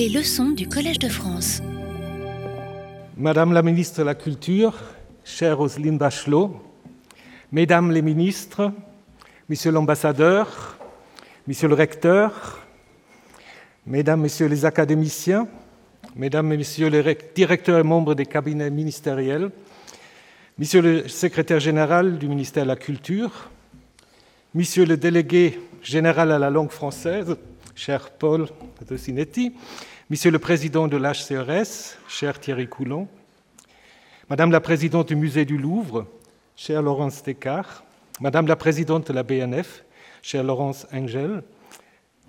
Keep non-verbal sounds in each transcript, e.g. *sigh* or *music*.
Les leçons du Collège de France. Madame la ministre de la Culture, chère Roselyne Bachelot, Mesdames les ministres, Monsieur l'ambassadeur, Monsieur le recteur, Mesdames, Messieurs les académiciens, Mesdames, Messieurs les directeurs et membres des cabinets ministériels, Monsieur le secrétaire général du ministère de la Culture, Monsieur le délégué général à la langue française, cher Paul Dosinetti, Monsieur le président de l'HCRS, cher Thierry Coulon, Madame la présidente du musée du Louvre, chère Laurence Descartes, Madame la présidente de la BNF, chère Laurence Engel,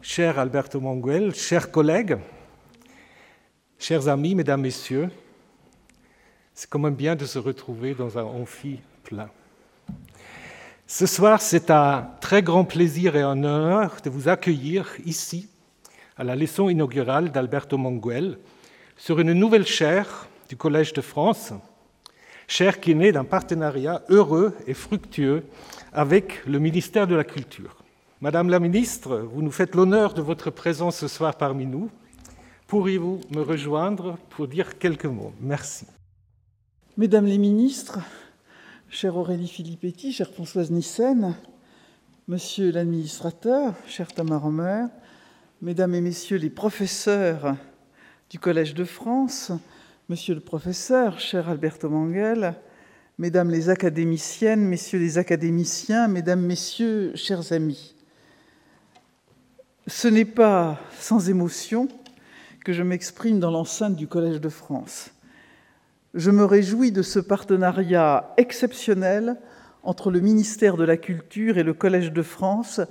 cher Alberto Manguel, chers collègues, chers amis, mesdames, messieurs, c'est quand même bien de se retrouver dans un amphi plein. Ce soir, c'est un très grand plaisir et un honneur de vous accueillir ici, à la leçon inaugurale d'Alberto Manguel, sur une nouvelle chaire du Collège de France, chaire qui est née d'un partenariat heureux et fructueux avec le ministère de la Culture. Madame la ministre, vous nous faites l'honneur de votre présence ce soir parmi nous. Pourriez-vous me rejoindre pour dire quelques mots? Merci. Mesdames les ministres, chère Aurélie Filippetti, chère Françoise Nissen, monsieur l'administrateur, cher Thomas Romer, mesdames et messieurs les professeurs du Collège de France, monsieur le professeur, cher Alberto Manguel, mesdames les académiciennes, messieurs les académiciens, mesdames, messieurs, chers amis. Ce n'est pas sans émotion que je m'exprime dans l'enceinte du Collège de France. Je me réjouis de ce partenariat exceptionnel entre le ministère de la Culture et le Collège de France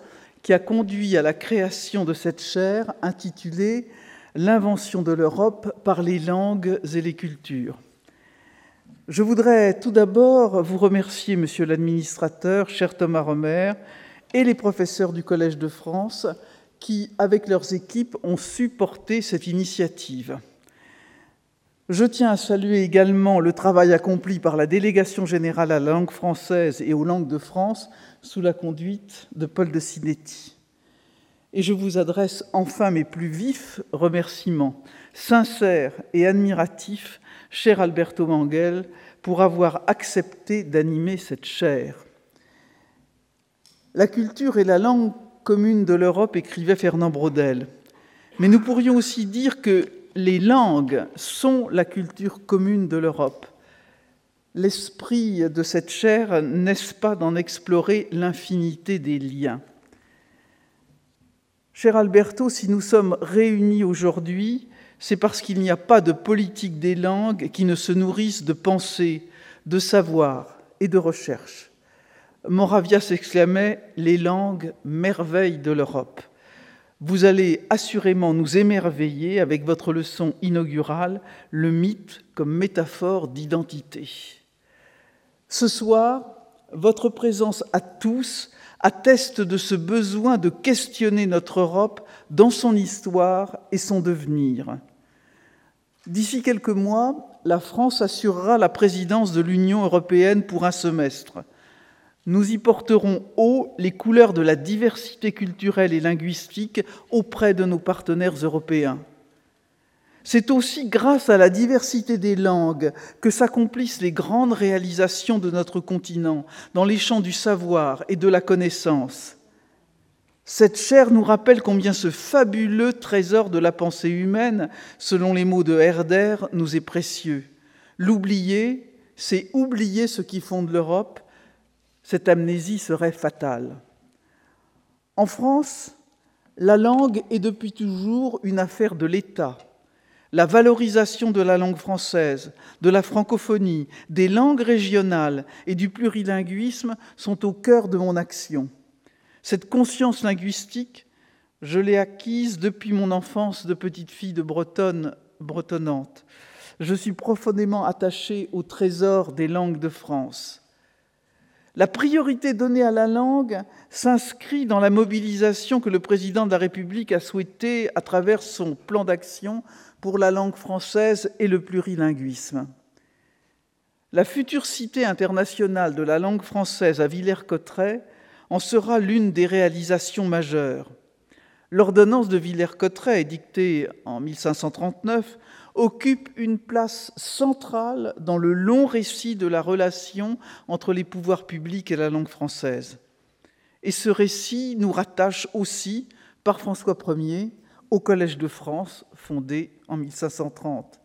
qui a conduit à la création de cette chaire intitulée L'invention de l'Europe par les langues et les cultures. Je voudrais tout d'abord vous remercier, monsieur l'administrateur, cher Thomas Romer, et les professeurs du Collège de France qui, avec leurs équipes, ont supporté cette initiative. Je tiens à saluer également le travail accompli par la Délégation générale à la langue française et aux langues de France sous la conduite de Paul de Sinetti. Et je vous adresse enfin mes plus vifs remerciements, sincères et admiratifs, cher Alberto Manguel, pour avoir accepté d'animer cette chaire. La culture est la langue commune de l'Europe, écrivait Fernand Braudel. Mais nous pourrions aussi dire que les langues sont la culture commune de l'Europe. L'esprit de cette chaire, n'est-ce pas d'en explorer l'infinité des liens? Cher Alberto, si nous sommes réunis aujourd'hui, c'est parce qu'il n'y a pas de politique des langues qui ne se nourrissent de pensée, de savoir et de recherche. Moravia s'exclamait Les langues, merveilles de l'Europe. Vous allez assurément nous émerveiller avec votre leçon inaugurale, le mythe comme métaphore d'identité. Ce soir, votre présence à tous atteste de ce besoin de questionner notre Europe dans son histoire et son devenir. D'ici quelques mois, la France assurera la présidence de l'Union européenne pour un semestre nous y porterons haut les couleurs de la diversité culturelle et linguistique auprès de nos partenaires européens. C'est aussi grâce à la diversité des langues que s'accomplissent les grandes réalisations de notre continent dans les champs du savoir et de la connaissance. Cette chair nous rappelle combien ce fabuleux trésor de la pensée humaine, selon les mots de Herder, nous est précieux. L'oublier, c'est oublier ce qui fonde l'Europe cette amnésie serait fatale. En France, la langue est depuis toujours une affaire de l'État. La valorisation de la langue française, de la francophonie, des langues régionales et du plurilinguisme sont au cœur de mon action. Cette conscience linguistique, je l'ai acquise depuis mon enfance de petite fille de Bretonne bretonnante. Je suis profondément attachée au trésor des langues de France. La priorité donnée à la langue s'inscrit dans la mobilisation que le président de la République a souhaitée à travers son plan d'action pour la langue française et le plurilinguisme. La future cité internationale de la langue française à Villers-Cotterêts en sera l'une des réalisations majeures. L'ordonnance de Villers-Cotterêts, édictée en 1539, occupe une place centrale dans le long récit de la relation entre les pouvoirs publics et la langue française. Et ce récit nous rattache aussi, par François Ier, au Collège de France, fondé en 1530.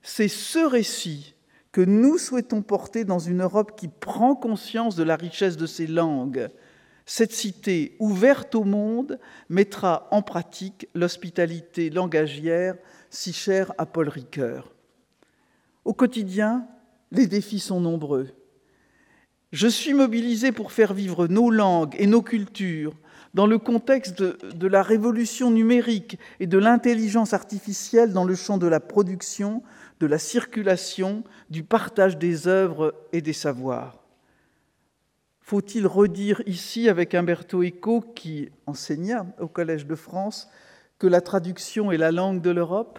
C'est ce récit que nous souhaitons porter dans une Europe qui prend conscience de la richesse de ses langues. Cette cité ouverte au monde mettra en pratique l'hospitalité langagière si chère à Paul Ricoeur. Au quotidien, les défis sont nombreux. Je suis mobilisé pour faire vivre nos langues et nos cultures dans le contexte de, la révolution numérique et de l'intelligence artificielle dans le champ de la production, de la circulation, du partage des œuvres et des savoirs. Faut-il redire ici, avec Umberto Eco, qui enseigna au Collège de France, que la traduction est la langue de l'Europe?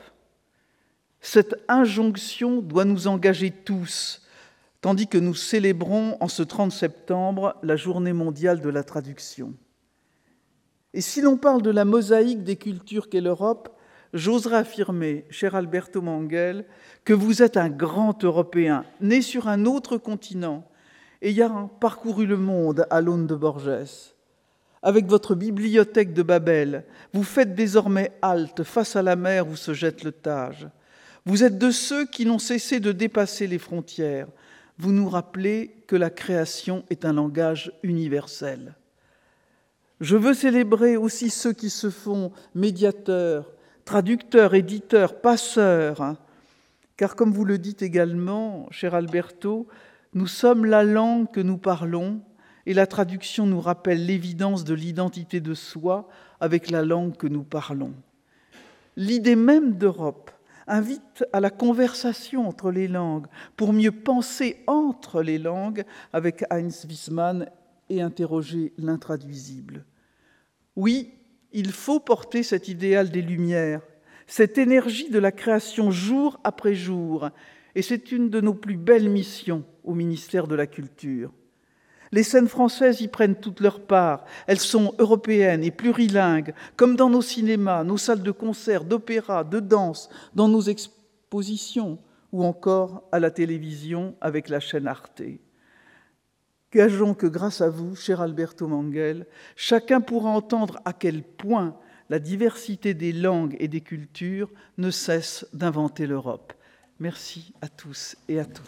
Cette injonction doit nous engager tous, tandis que nous célébrons en ce 30 septembre la journée mondiale de la traduction. Et si l'on parle de la mosaïque des cultures qu'est l'Europe, j'oserais affirmer, cher Alberto Manguel, que vous êtes un grand Européen, né sur un autre continent, ayant parcouru le monde à l'aune de Borges. Avec votre bibliothèque de Babel, vous faites désormais halte face à la mer où se jette le Tage. Vous êtes de ceux qui n'ont cessé de dépasser les frontières. Vous nous rappelez que la création est un langage universel. Je veux célébrer aussi ceux qui se font médiateurs, traducteurs, éditeurs, passeurs, car comme vous le dites également, cher Alberto, nous sommes la langue que nous parlons, et la traduction nous rappelle l'évidence de l'identité de soi avec la langue que nous parlons. L'idée même d'Europe invite à la conversation entre les langues pour mieux penser entre les langues avec Heinz Wiesmann et interroger l'intraduisible. Oui, il faut porter cet idéal des Lumières, cette énergie de la création jour après jour, et c'est une de nos plus belles missions au ministère de la Culture. Les scènes françaises y prennent toute leur part. Elles sont européennes et plurilingues, comme dans nos cinémas, nos salles de concert, d'opéra, de danse, dans nos expositions ou encore à la télévision avec la chaîne Arte. Gageons que grâce à vous, cher Alberto Manguel, chacun pourra entendre à quel point la diversité des langues et des cultures ne cesse d'inventer l'Europe. Merci à tous et à toutes.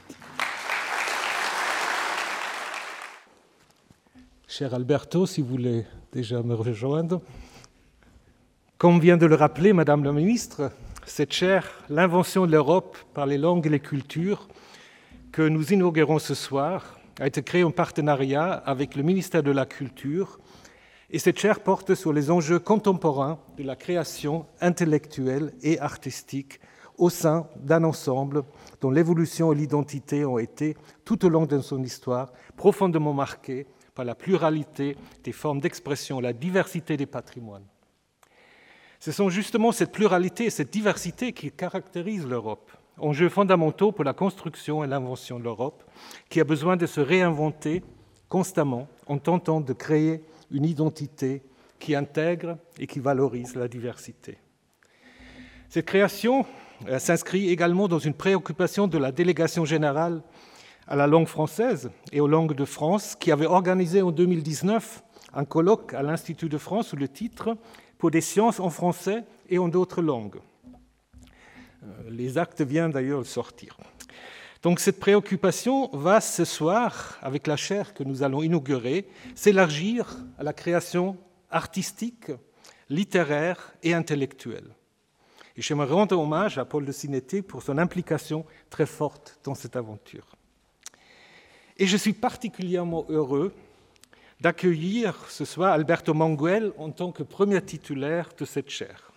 Cher Alberto, si vous voulez déjà me rejoindre. Comme vient de le rappeler Madame la Ministre, cette chère L'invention de l'Europe par les langues et les cultures que nous inaugurons ce soir a été créé en partenariat avec le ministère de la Culture et cette chaire porte sur les enjeux contemporains de la création intellectuelle et artistique au sein d'un ensemble dont l'évolution et l'identité ont été, tout au long de son histoire, profondément marquées par la pluralité des formes d'expression, la diversité des patrimoines. Ce sont justement cette pluralité et cette diversité qui caractérisent l'Europe enjeux fondamentaux pour la construction et l'invention de l'Europe, qui a besoin de se réinventer constamment en tentant de créer une identité qui intègre et qui valorise la diversité. Cette création euh, s'inscrit également dans une préoccupation de la délégation générale à la langue française et aux langues de France, qui avait organisé en 2019 un colloque à l'Institut de France sous le titre Pour des sciences en français et en d'autres langues. Euh, les actes viennent d'ailleurs de sortir. Donc cette préoccupation va ce soir, avec la chaire que nous allons inaugurer, s'élargir à la création artistique, littéraire et intellectuelle. Et je me rendre hommage à Paul de Sinetti pour son implication très forte dans cette aventure. Et je suis particulièrement heureux d'accueillir ce soir Alberto Manguel en tant que premier titulaire de cette chaire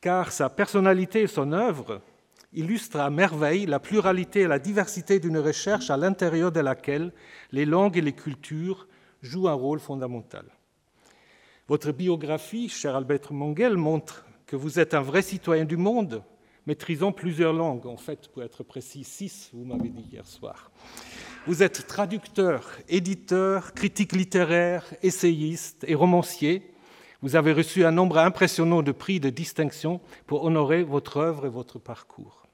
car sa personnalité et son œuvre illustrent à merveille la pluralité et la diversité d'une recherche à l'intérieur de laquelle les langues et les cultures jouent un rôle fondamental. Votre biographie, cher Albert Mongel, montre que vous êtes un vrai citoyen du monde, maîtrisant plusieurs langues, en fait, pour être précis, six, vous m'avez dit hier soir. Vous êtes traducteur, éditeur, critique littéraire, essayiste et romancier, Vous avez reçu un nombre impressionnant de prix de distinction pour honorer votre œuvre et votre parcours.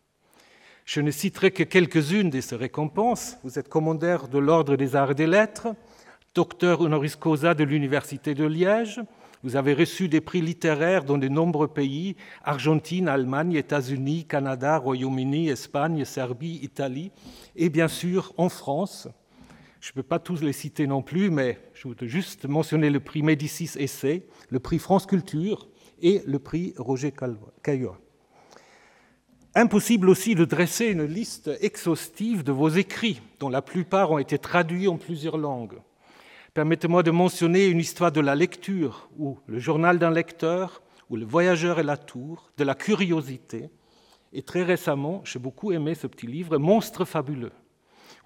Je ne citerai que quelques-unes de ces récompenses. Vous êtes commandeur de l'Ordre des Arts et des Lettres, docteur honoris causa de l'Université de Liège. Vous avez reçu des prix littéraires dans de nombreux pays Argentine, Allemagne, États-Unis, Canada, Royaume-Uni, Espagne, Serbie, Italie, et bien sûr en France. Je ne peux pas tous les citer non plus, mais je voudrais juste mentionner le prix Médicis Essai, le prix France Culture et le prix Roger Caillois. Impossible aussi de dresser une liste exhaustive de vos écrits, dont la plupart ont été traduits en plusieurs langues. Permettez-moi de mentionner une histoire de la lecture, ou le journal d'un lecteur, ou le voyageur et la tour, de la curiosité. Et très récemment, j'ai beaucoup aimé ce petit livre, Monstres fabuleux.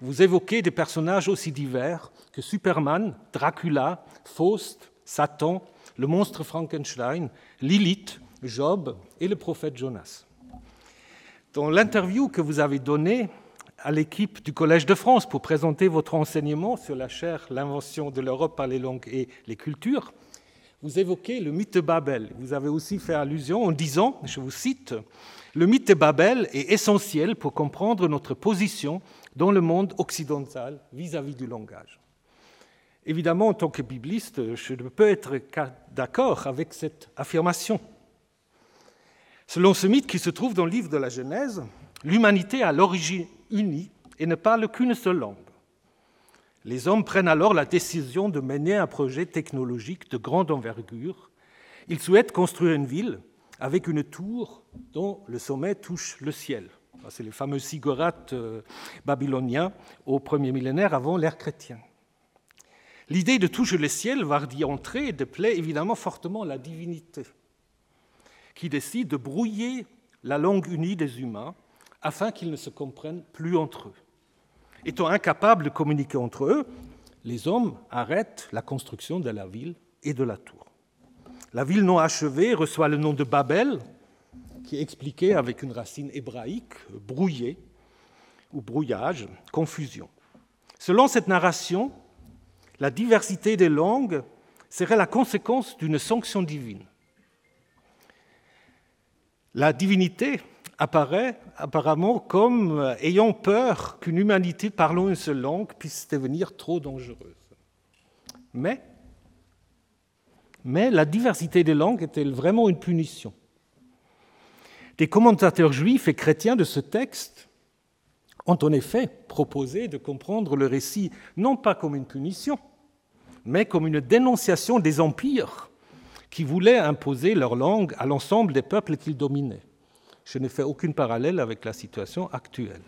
Vous évoquez des personnages aussi divers que Superman, Dracula, Faust, Satan, le monstre Frankenstein, Lilith, Job et le prophète Jonas. Dans l'interview que vous avez donnée à l'équipe du Collège de France pour présenter votre enseignement sur la chaire L'invention de l'Europe par les langues et les cultures, vous évoquez le mythe de Babel. Vous avez aussi fait allusion en disant, je vous cite, Le mythe de Babel est essentiel pour comprendre notre position dans le monde occidental vis-à-vis du langage. Évidemment, en tant que bibliste, je ne peux être d'accord avec cette affirmation. Selon ce mythe qui se trouve dans le livre de la Genèse, l'humanité a l'origine unie et ne parle qu'une seule langue. Les hommes prennent alors la décision de mener un projet technologique de grande envergure. Ils souhaitent construire une ville avec une tour dont le sommet touche le ciel. C'est les fameux ziggurats euh, babyloniens au premier millénaire avant l'ère chrétienne. L'idée de toucher le ciel va d'y entrer déplaît évidemment fortement la divinité, qui décide de brouiller la langue unie des humains afin qu'ils ne se comprennent plus entre eux. Étant incapables de communiquer entre eux, les hommes arrêtent la construction de la ville et de la tour. La ville non achevée reçoit le nom de Babel, qui est avec une racine hébraïque, brouillé ou brouillage, confusion. Selon cette narration, la diversité des langues serait la conséquence d'une sanction divine. La divinité apparaît apparemment comme ayant peur qu'une humanité parlant une seule langue puisse devenir trop dangereuse. Mais, mais la diversité des langues est-elle vraiment une punition? Des commentateurs juifs et chrétiens de ce texte ont en effet proposé de comprendre le récit non pas comme une punition, mais comme une dénonciation des empires qui voulaient imposer leur langue à l'ensemble des peuples qu'ils dominaient. Je ne fais aucun parallèle avec la situation actuelle.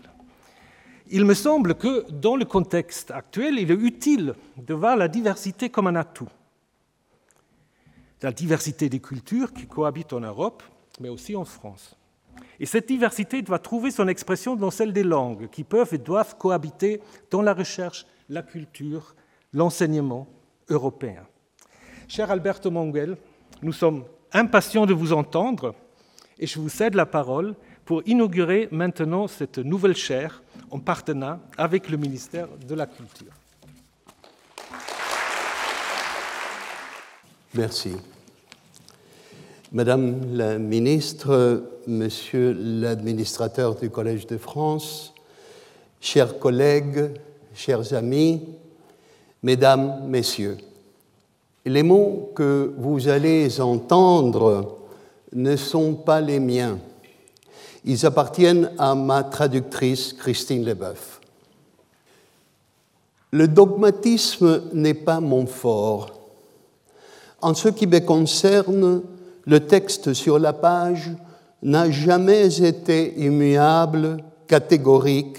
Il me semble que dans le contexte actuel, il est utile de voir la diversité comme un atout. La diversité des cultures qui cohabitent en Europe, mais aussi en France. Et cette diversité doit trouver son expression dans celle des langues qui peuvent et doivent cohabiter dans la recherche, la culture, l'enseignement européen. Cher Alberto Manguel, nous sommes impatients de vous entendre et je vous cède la parole pour inaugurer maintenant cette nouvelle chaire en partenariat avec le ministère de la Culture. Merci. Madame la ministre, monsieur l'administrateur du Collège de France, chers collègues, chers amis, mesdames, messieurs, les mots que vous allez entendre ne sont pas les miens. Ils appartiennent à ma traductrice Christine Leboeuf. Le dogmatisme n'est pas mon fort. En ce qui me concerne, le texte sur la page n'a jamais été immuable, catégorique.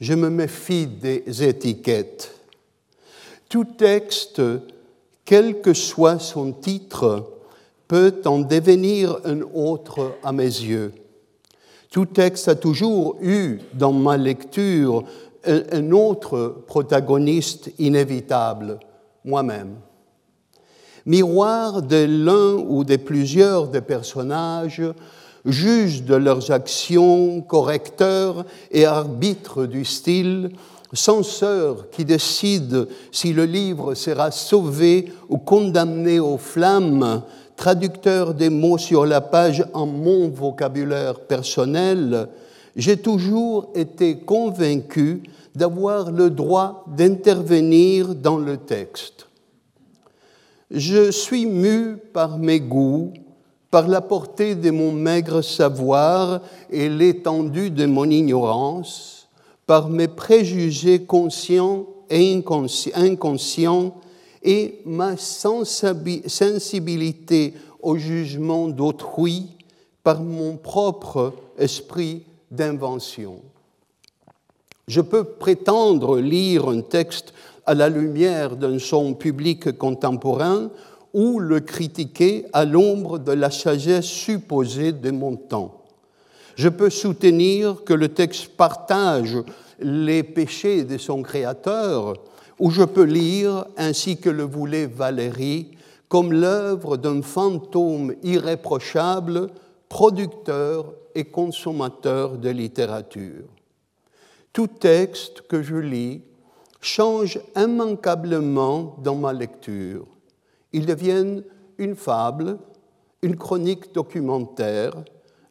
Je me méfie des étiquettes. Tout texte, quel que soit son titre, peut en devenir un autre à mes yeux. Tout texte a toujours eu dans ma lecture un autre protagoniste inévitable, moi-même miroir de l'un ou de plusieurs des personnages, juge de leurs actions, correcteur et arbitre du style, censeur qui décide si le livre sera sauvé ou condamné aux flammes, traducteur des mots sur la page en mon vocabulaire personnel, j'ai toujours été convaincu d'avoir le droit d'intervenir dans le texte. Je suis mu par mes goûts, par la portée de mon maigre savoir et l'étendue de mon ignorance, par mes préjugés conscients et inconscients et ma sensibilité au jugement d'autrui par mon propre esprit d'invention. Je peux prétendre lire un texte à la lumière d'un son public contemporain ou le critiquer à l'ombre de la sagesse supposée de mon temps. Je peux soutenir que le texte partage les péchés de son créateur, ou je peux lire, ainsi que le voulait Valérie, comme l'œuvre d'un fantôme irréprochable, producteur et consommateur de littérature. Tout texte que je lis change immanquablement dans ma lecture. Ils deviennent une fable, une chronique documentaire,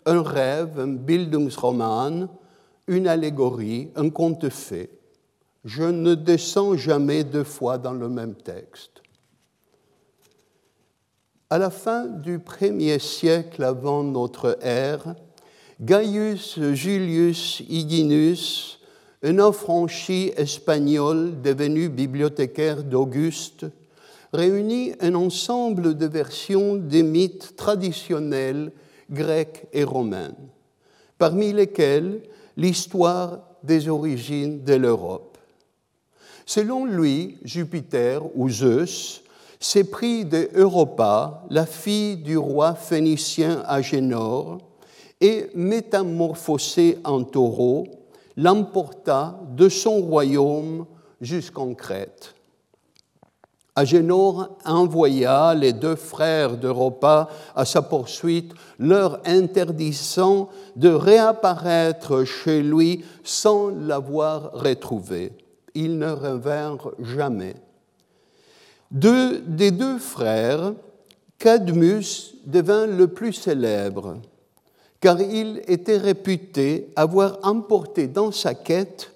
un rêve, un Bildungsroman, une allégorie, un conte fait. Je ne descends jamais deux fois dans le même texte. À la fin du premier siècle avant notre ère, Gaius Julius Iginus un affranchi espagnol devenu bibliothécaire d'Auguste réunit un ensemble de versions des mythes traditionnels grecs et romains, parmi lesquels l'histoire des origines de l'Europe. Selon lui, Jupiter ou Zeus s'est pris de Europa, la fille du roi phénicien Agénor, et métamorphosé en taureau, l'emporta de son royaume jusqu'en Crète. Agénor envoya les deux frères d'Europa à sa poursuite, leur interdisant de réapparaître chez lui sans l'avoir retrouvé. Ils ne revinrent jamais. Deux, des deux frères, Cadmus devint le plus célèbre car il était réputé avoir emporté dans sa quête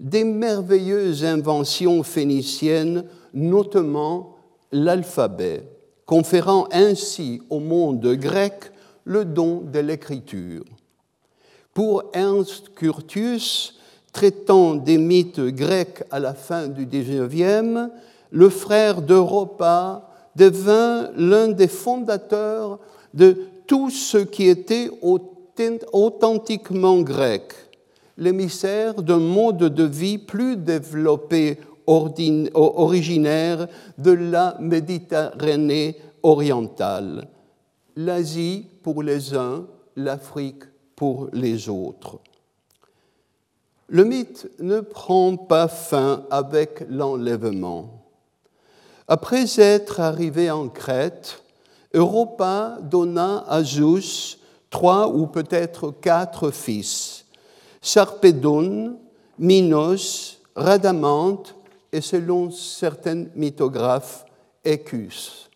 des merveilleuses inventions phéniciennes, notamment l'alphabet, conférant ainsi au monde grec le don de l'écriture. Pour Ernst Curtius, traitant des mythes grecs à la fin du XIXe, le frère d'Europa devint l'un des fondateurs de tout ce qui était authentiquement grec, l'émissaire d'un mode de vie plus développé, originaire de la Méditerranée orientale. L'Asie pour les uns, l'Afrique pour les autres. Le mythe ne prend pas fin avec l'enlèvement. Après être arrivé en Crète, Europa donna à Zeus trois ou peut-être quatre fils, Sarpedon, Minos, Radamante et selon certains mythographes, Écus.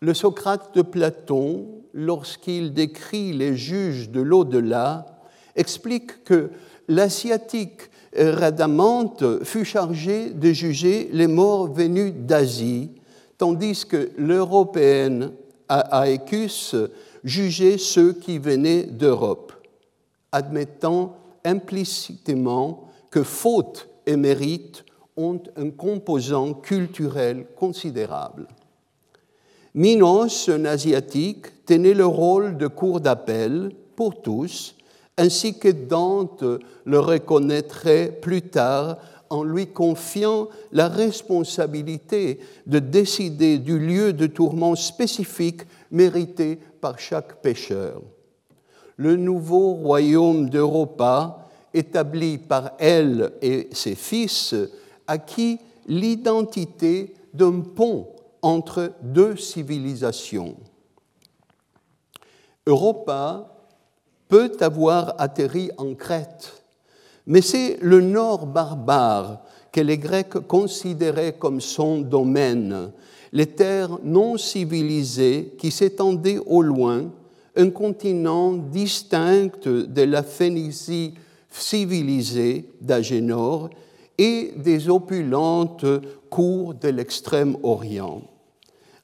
Le Socrate de Platon, lorsqu'il décrit les juges de l'au-delà, explique que l'asiatique Radamante fut chargé de juger les morts venus d'Asie tandis que l'européenne Aecus jugeait ceux qui venaient d'Europe, admettant implicitement que faute et mérite ont un composant culturel considérable. Minos, un asiatique, tenait le rôle de cour d'appel pour tous, ainsi que Dante le reconnaîtrait plus tard en lui confiant la responsabilité de décider du lieu de tourment spécifique mérité par chaque pécheur. Le nouveau royaume d'Europa, établi par elle et ses fils, acquit l'identité d'un pont entre deux civilisations. Europa peut avoir atterri en Crète, Mais c'est le nord barbare que les Grecs considéraient comme son domaine, les terres non civilisées qui s'étendaient au loin, un continent distinct de la Phénicie civilisée d'Agénor et des opulentes cours de l'extrême-orient.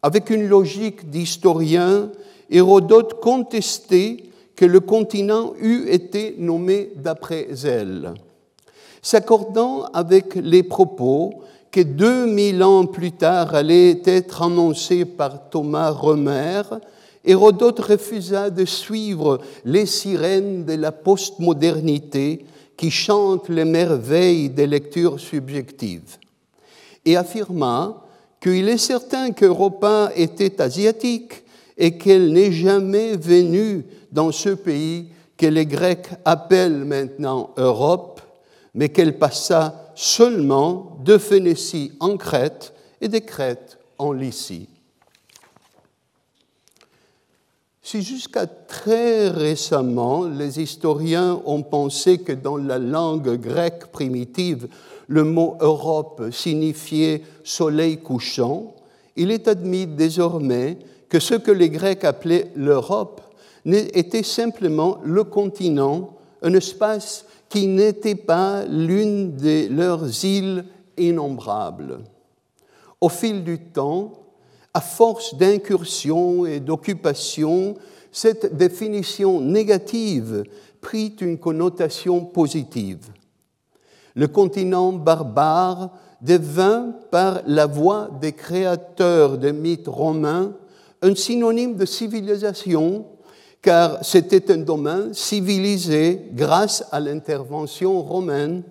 Avec une logique d'historien, Hérodote contestait que le continent eût été nommé d'après elle, s'accordant avec les propos que 2000 ans plus tard allaient être annoncés par Thomas Romer, Hérodote refusa de suivre les sirènes de la postmodernité qui chantent les merveilles des lectures subjectives et affirma qu'il est certain qu'Europa était asiatique et qu'elle n'est jamais venue dans ce pays que les Grecs appellent maintenant Europe, mais qu'elle passa seulement de Phénicie en Crète et de Crète en Lycie. Si jusqu'à très récemment, les historiens ont pensé que dans la langue grecque primitive, le mot Europe signifiait soleil couchant, il est admis désormais que ce que les Grecs appelaient l'Europe était simplement le continent, un espace qui n'était pas l'une de leurs îles innombrables. Au fil du temps, à force d'incursions et d'occupations, cette définition négative prit une connotation positive. Le continent barbare devint, par la voix des créateurs des mythes romains, un synonyme de civilisation, car c'était un domaine civilisé grâce à l'intervention romaine.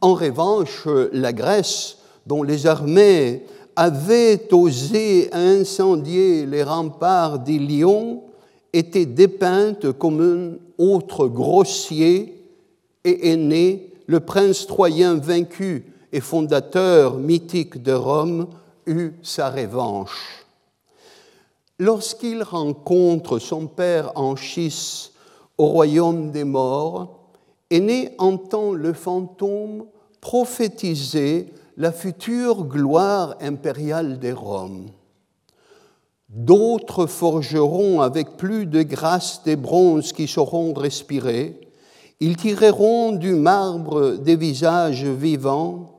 En revanche, la Grèce, dont les armées avaient osé incendier les remparts d'Ilion, était dépeinte comme un autre grossier et est né le prince troyen vaincu et fondateur mythique de Rome eut sa revanche. Lorsqu'il rencontre son père Anchis au royaume des morts, Aîné entend le fantôme prophétiser la future gloire impériale des Roms. D'autres forgeront avec plus de grâce des bronzes qui sauront respirer. Ils tireront du marbre des visages vivants.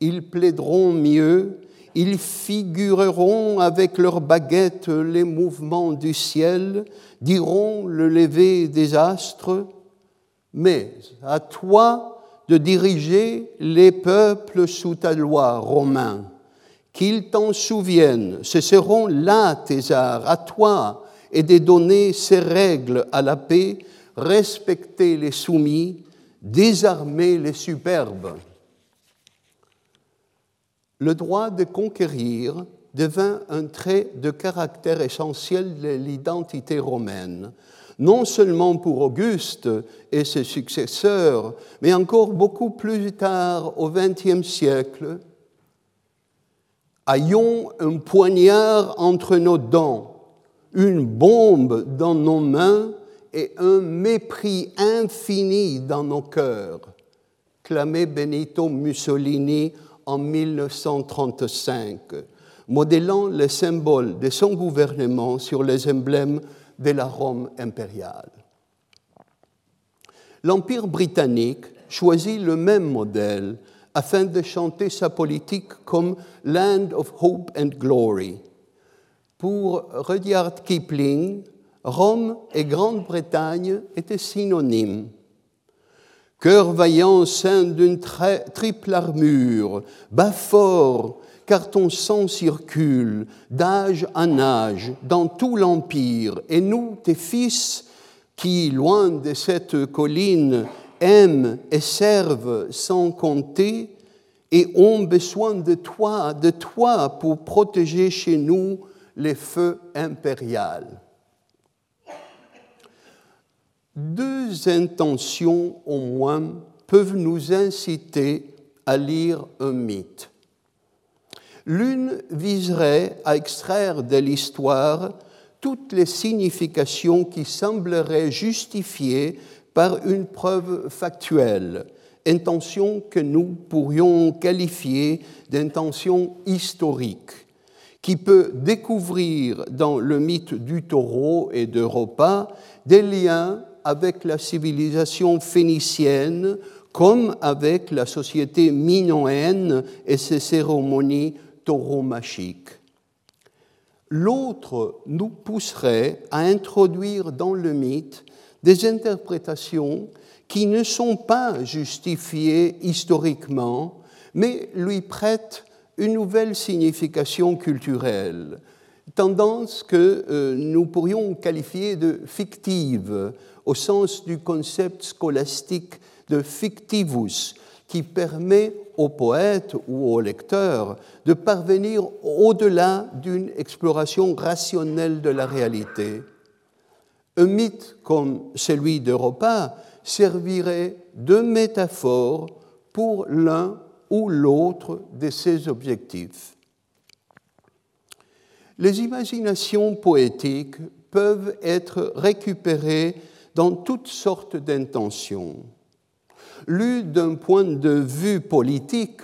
Ils plaideront mieux ils figureront avec leurs baguettes les mouvements du ciel, diront le lever des astres, mais à toi de diriger les peuples sous ta loi, Romain. Qu'ils t'en souviennent, ce seront là tes arts, à toi, et de donner ces règles à la paix, respecter les soumis, désarmer les superbes le droit de conquérir devint un trait de caractère essentiel de l'identité romaine, non seulement pour Auguste et ses successeurs, mais encore beaucoup plus tard, au XXe siècle. Ayons un poignard entre nos dents, une bombe dans nos mains et un mépris infini dans nos cœurs, clamait Benito Mussolini en 1935, modélant les symboles de son gouvernement sur les emblèmes de la Rome impériale. L'Empire britannique choisit le même modèle afin de chanter sa politique comme Land of Hope and Glory. Pour Rudyard Kipling, Rome et Grande-Bretagne étaient synonymes. Cœur vaillant sein d'une triple armure, bas fort, car ton sang circule d'âge en âge dans tout l'empire, et nous, tes fils, qui, loin de cette colline, aiment et servent sans compter, et ont besoin de toi, de toi pour protéger chez nous les feux impériaux deux intentions au moins peuvent nous inciter à lire un mythe. L'une viserait à extraire de l'histoire toutes les significations qui sembleraient justifiées par une preuve factuelle, intention que nous pourrions qualifier d'intention historique, qui peut découvrir dans le mythe du taureau et d'Europa des liens avec la civilisation phénicienne comme avec la société minoenne et ses cérémonies tauromachiques. L'autre nous pousserait à introduire dans le mythe des interprétations qui ne sont pas justifiées historiquement, mais lui prêtent une nouvelle signification culturelle, tendance que euh, nous pourrions qualifier de fictive au sens du concept scolastique de fictivus, qui permet au poète ou au lecteur de parvenir au-delà d'une exploration rationnelle de la réalité. Un mythe comme celui d'Europa servirait de métaphore pour l'un ou l'autre de ses objectifs. Les imaginations poétiques peuvent être récupérées dans toutes sortes d'intentions. Lu d'un point de vue politique,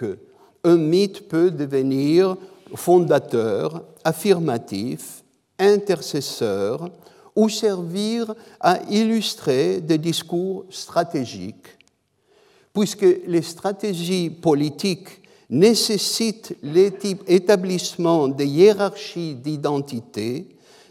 un mythe peut devenir fondateur, affirmatif, intercesseur, ou servir à illustrer des discours stratégiques, puisque les stratégies politiques nécessitent l'établissement des hiérarchies d'identité,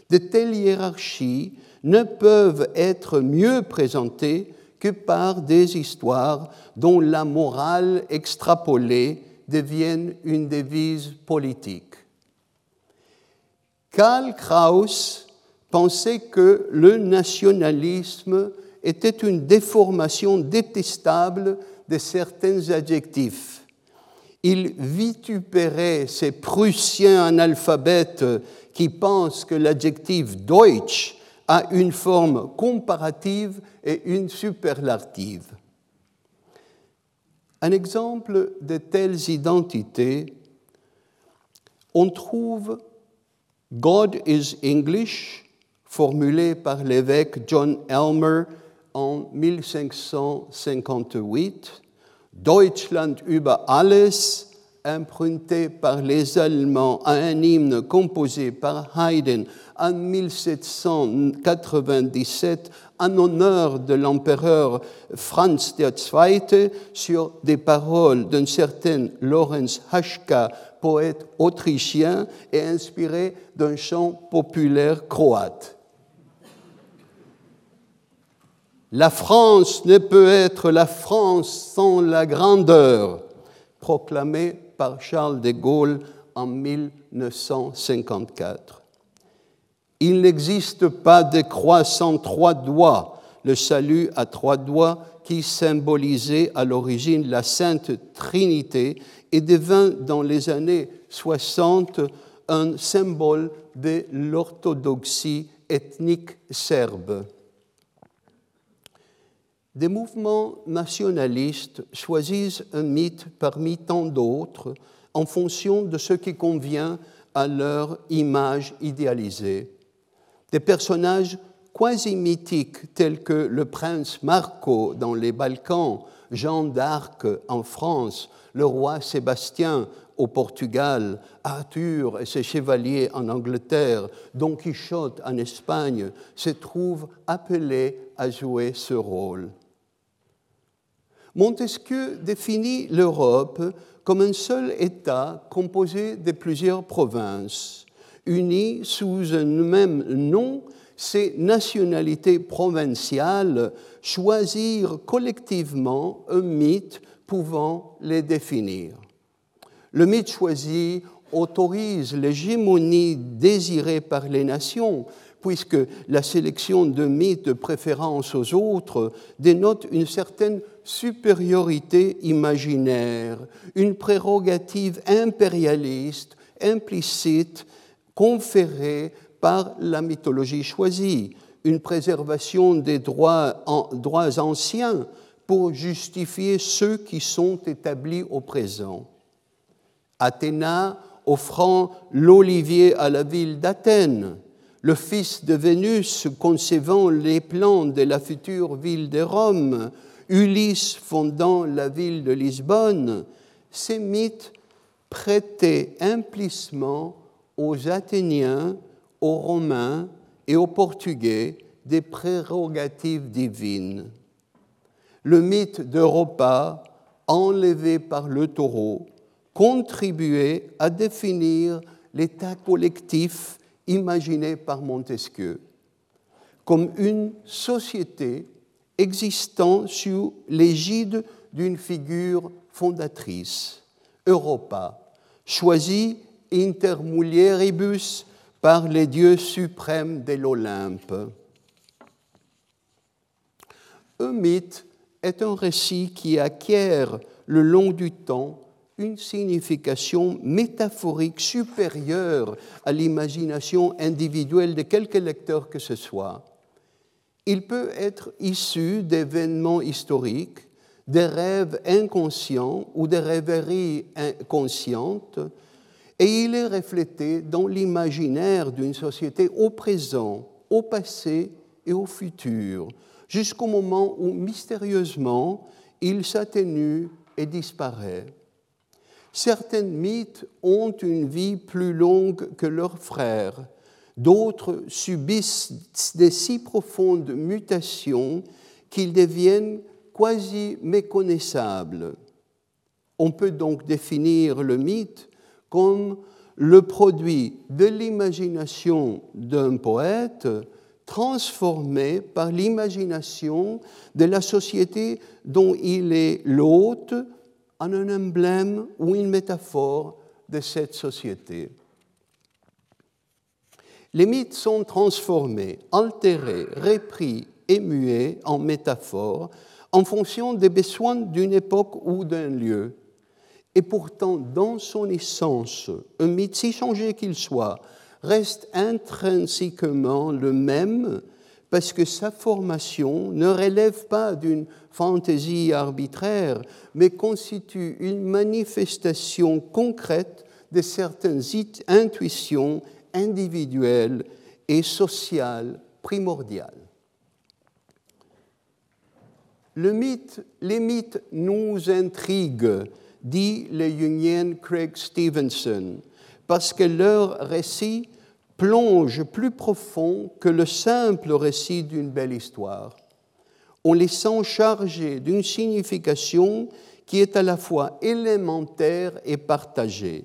de telles hiérarchies ne peuvent être mieux présentées que par des histoires dont la morale extrapolée devienne une devise politique. Karl Kraus pensait que le nationalisme était une déformation détestable de certains adjectifs. Il vitupérait ces Prussiens analphabètes qui pensent que l'adjectif Deutsch a une forme comparative et une superlative. Un exemple de telles identités, on trouve God is English, formulé par l'évêque John Elmer en 1558, Deutschland über alles, emprunté par les Allemands à un hymne composé par Haydn en 1797 en honneur de l'empereur Franz II sur des paroles d'un certain Lorenz Haschka, poète autrichien et inspiré d'un chant populaire croate. La France ne peut être la France sans la grandeur, proclamé par Charles de Gaulle en 1954. Il n'existe pas de croix sans trois doigts, le salut à trois doigts qui symbolisait à l'origine la Sainte Trinité et devint dans les années 60 un symbole de l'orthodoxie ethnique serbe. Des mouvements nationalistes choisissent un mythe parmi tant d'autres en fonction de ce qui convient à leur image idéalisée. Des personnages quasi mythiques tels que le prince Marco dans les Balkans, Jeanne d'Arc en France, le roi Sébastien au Portugal, Arthur et ses chevaliers en Angleterre, Don Quichotte en Espagne, se trouvent appelés à jouer ce rôle. Montesquieu définit l'Europe comme un seul État composé de plusieurs provinces, unies sous un même nom, ces nationalités provinciales choisirent collectivement un mythe pouvant les définir. Le mythe choisi autorise l'hégémonie désirée par les nations, puisque la sélection de mythes de préférence aux autres dénote une certaine supériorité imaginaire, une prérogative impérialiste implicite conférée par la mythologie choisie, une préservation des droits, droits anciens pour justifier ceux qui sont établis au présent. Athéna offrant l'olivier à la ville d'Athènes, le fils de Vénus concevant les plans de la future ville de Rome, Ulysse fondant la ville de Lisbonne, ces mythes prêtaient implicitement aux Athéniens, aux Romains et aux Portugais des prérogatives divines. Le mythe d'Europa, enlevé par le taureau, contribuait à définir l'état collectif imaginé par Montesquieu comme une société existant sous l'égide d'une figure fondatrice, Europa, choisie inter mulieribus par les dieux suprêmes de l'Olympe. Un mythe est un récit qui acquiert le long du temps une signification métaphorique supérieure à l'imagination individuelle de quelque lecteur que ce soit. Il peut être issu d'événements historiques, des rêves inconscients ou des rêveries inconscientes, et il est reflété dans l'imaginaire d'une société au présent, au passé et au futur, jusqu'au moment où mystérieusement il s'atténue et disparaît. Certains mythes ont une vie plus longue que leurs frères, d'autres subissent des si profondes mutations qu'ils deviennent quasi méconnaissables. On peut donc définir le mythe comme le produit de l'imagination d'un poète transformé par l'imagination de la société dont il est l'hôte en un emblème ou une métaphore de cette société. Les mythes sont transformés, altérés, repris et mués en métaphores en fonction des besoins d'une époque ou d'un lieu. Et pourtant, dans son essence, un mythe, si changé qu'il soit, reste intrinsèquement le même parce que sa formation ne relève pas d'une fantaisie arbitraire, mais constitue une manifestation concrète de certaines intuitions individuelles et sociales primordiales. Les mythes nous intriguent, dit le Jungien Craig Stevenson, parce que leur récit plonge plus profond que le simple récit d'une belle histoire. On les sent chargés d'une signification qui est à la fois élémentaire et partagée.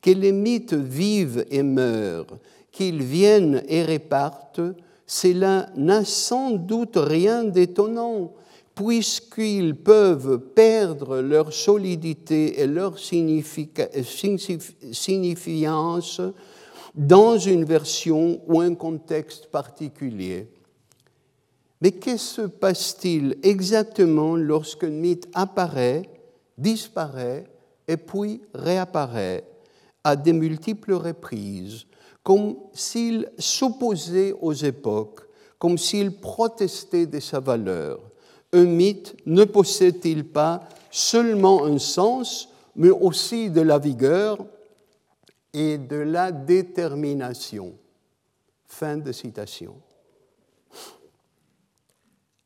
Que les mythes vivent et meurent, qu'ils viennent et repartent, cela n'a sans doute rien d'étonnant, puisqu'ils peuvent perdre leur solidité et leur signifiance dans une version ou un contexte particulier. Mais que se passe-t-il exactement lorsqu'un mythe apparaît, disparaît et puis réapparaît à de multiples reprises, comme s'il s'opposait aux époques, comme s'il protestait de sa valeur? Un mythe ne possède-t-il pas seulement un sens, mais aussi de la vigueur? Et de la détermination. Fin de citation.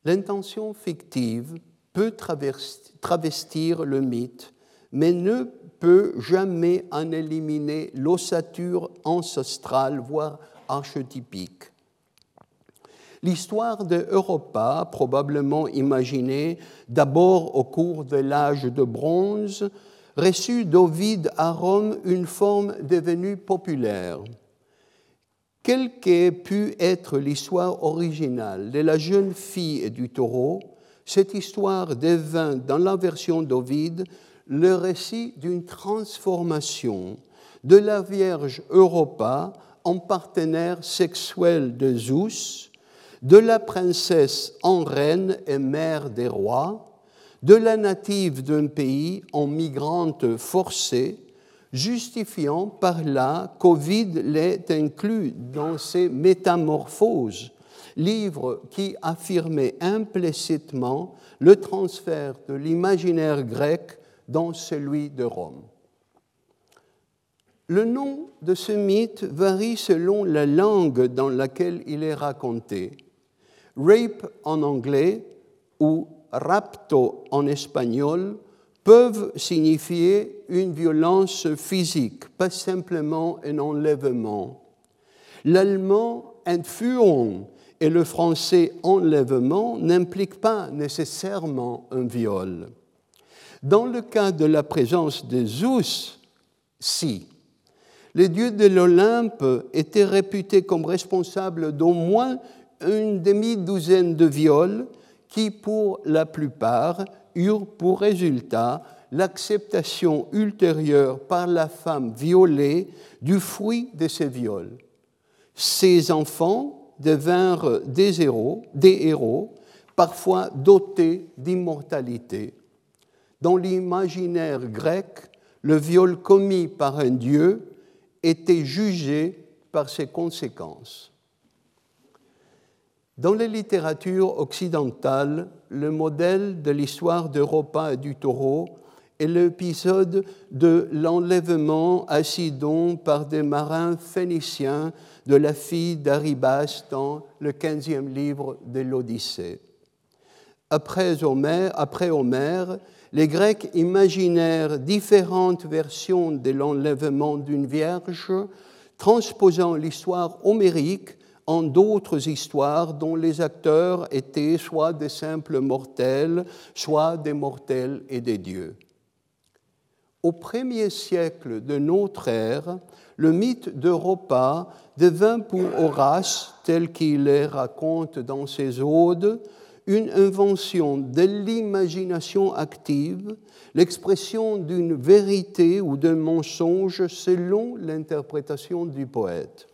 L'intention fictive peut travestir le mythe, mais ne peut jamais en éliminer l'ossature ancestrale, voire archétypique. L'histoire de Europa, probablement imaginée d'abord au cours de l'âge de bronze, reçut d'Ovide à Rome une forme devenue populaire. Quelle qu'ait pu être l'histoire originale de la jeune fille et du taureau, cette histoire devint, dans la version d'Ovide, le récit d'une transformation de la Vierge Europa en partenaire sexuel de Zeus, de la princesse en reine et mère des rois, de la native d'un pays en migrante forcée, justifiant par là qu'Ovide l'ait inclus dans ses Métamorphoses, livre qui affirmait implicitement le transfert de l'imaginaire grec dans celui de Rome. Le nom de ce mythe varie selon la langue dans laquelle il est raconté. Rape en anglais ou rapto en espagnol peuvent signifier une violence physique, pas simplement un enlèvement. L'allemand Entführung et le français enlèvement n'impliquent pas nécessairement un viol. Dans le cas de la présence de Zeus, si. Les dieux de l'Olympe étaient réputés comme responsables d'au moins une demi-douzaine de viols qui, pour la plupart, eurent pour résultat l'acceptation ultérieure par la femme violée du fruit de ces viols. Ces enfants devinrent des héros, des héros parfois dotés d'immortalité. Dans l'imaginaire grec, le viol commis par un dieu était jugé par ses conséquences. Dans les littératures occidentales, le modèle de l'histoire d'Europa et du taureau est l'épisode de l'enlèvement à Sidon par des marins phéniciens de la fille d'Aribas dans le 15e livre de l'Odyssée. Après Homère, après Homère, les Grecs imaginèrent différentes versions de l'enlèvement d'une vierge, transposant l'histoire homérique en d'autres histoires dont les acteurs étaient soit des simples mortels, soit des mortels et des dieux. Au premier siècle de notre ère, le mythe d'Europa devint pour Horace, tel qu'il le raconte dans ses odes, une invention de l'imagination active, l'expression d'une vérité ou d'un mensonge selon l'interprétation du poète.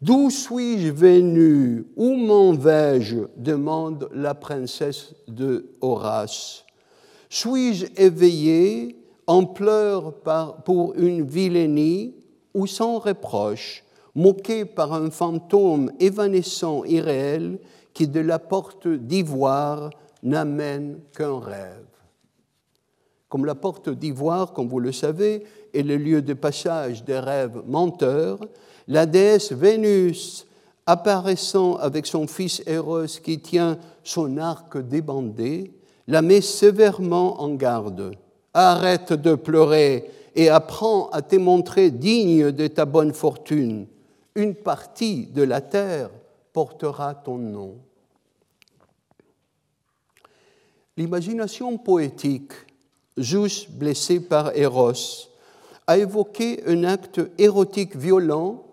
D'où suis-je venu? Où m'en vais-je? demande la princesse de Horace. Suis-je éveillé en pleurs pour une vilainie ou sans reproche, moqué par un fantôme évanescent irréel qui de la porte d'ivoire n'amène qu'un rêve? Comme la porte d'ivoire, comme vous le savez, est le lieu de passage des rêves menteurs, la déesse Vénus, apparaissant avec son fils Eros qui tient son arc débandé, la met sévèrement en garde. Arrête de pleurer et apprends à te montrer digne de ta bonne fortune. Une partie de la terre portera ton nom. L'imagination poétique, Zeus blessé par Eros, a évoqué un acte érotique violent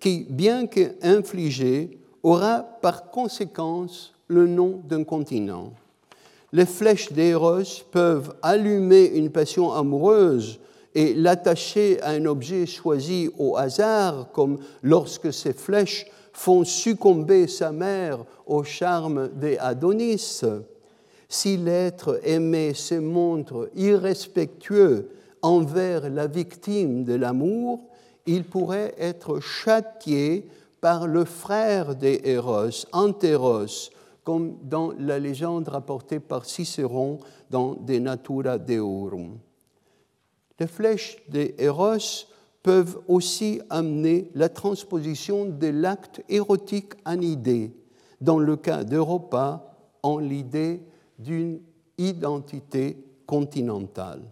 qui, bien qu'infligé, aura par conséquence le nom d'un continent. Les flèches d'Eros peuvent allumer une passion amoureuse et l'attacher à un objet choisi au hasard, comme lorsque ces flèches font succomber sa mère au charme des Adonis. Si l'être aimé se montre irrespectueux envers la victime de l'amour, il pourrait être châtié par le frère des Héros, Anteros, comme dans la légende rapportée par Cicéron dans De Natura Deorum. Les flèches des Héros peuvent aussi amener la transposition de l'acte érotique en idée, dans le cas d'Europa, en l'idée d'une identité continentale.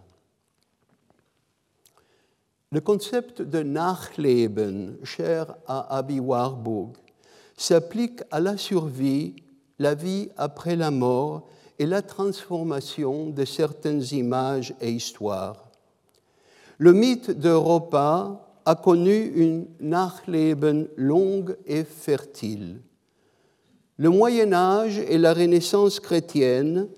Le concept de Nachleben, cher à Abi Warburg, s'applique à la survie, la vie après la mort et la transformation de certaines images et histoires. Le mythe d'Europa a connu une Nachleben longue et fertile. Le Moyen Âge et la Renaissance chrétienne,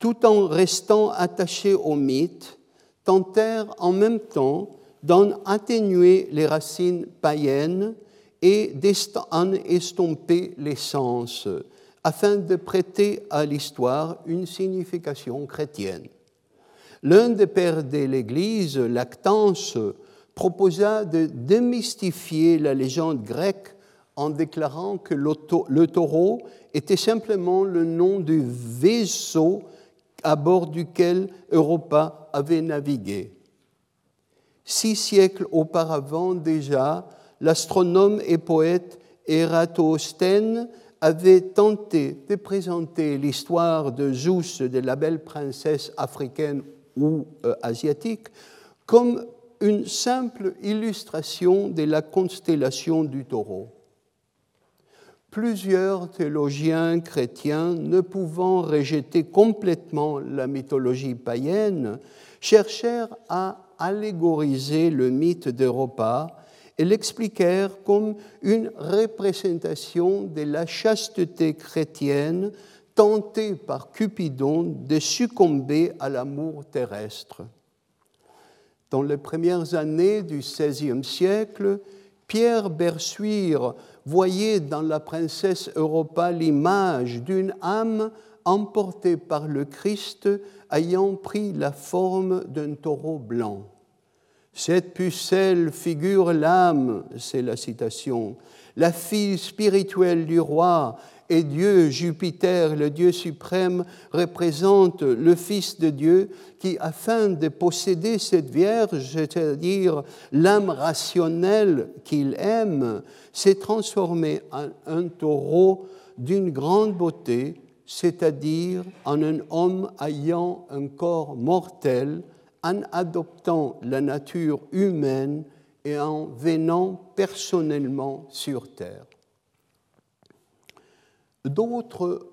tout en restant attachés au mythe, tentèrent en même temps d'en atténuer les racines païennes et d'en estomper l'essence, afin de prêter à l'histoire une signification chrétienne. L'un des pères de l'Église, Lactance, proposa de démystifier la légende grecque en déclarant que le taureau était simplement le nom du vaisseau à bord duquel Europa avait navigué. Six siècles auparavant déjà, l'astronome et poète Eratosthène avait tenté de présenter l'histoire de Zeus, de la belle princesse africaine ou euh, asiatique, comme une simple illustration de la constellation du taureau. Plusieurs théologiens chrétiens, ne pouvant rejeter complètement la mythologie païenne, cherchèrent à allégoriser le mythe d'Europa et l'expliquèrent comme une représentation de la chasteté chrétienne tentée par Cupidon de succomber à l'amour terrestre. Dans les premières années du XVIe siècle, Pierre Bersuire voyait dans la princesse Europa l'image d'une âme emportée par le Christ ayant pris la forme d'un taureau blanc. Cette pucelle figure l'âme, c'est la citation, la fille spirituelle du roi, et Dieu, Jupiter, le Dieu suprême, représente le Fils de Dieu qui, afin de posséder cette Vierge, c'est-à-dire l'âme rationnelle qu'il aime, s'est transformé en un taureau d'une grande beauté, c'est-à-dire en un homme ayant un corps mortel, en adoptant la nature humaine et en venant personnellement sur terre. D'autres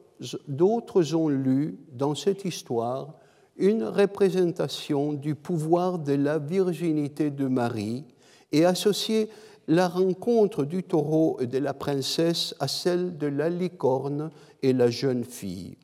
ont lu dans cette histoire une représentation du pouvoir de la virginité de Marie et associé la rencontre du taureau et de la princesse à celle de la licorne et la jeune fille.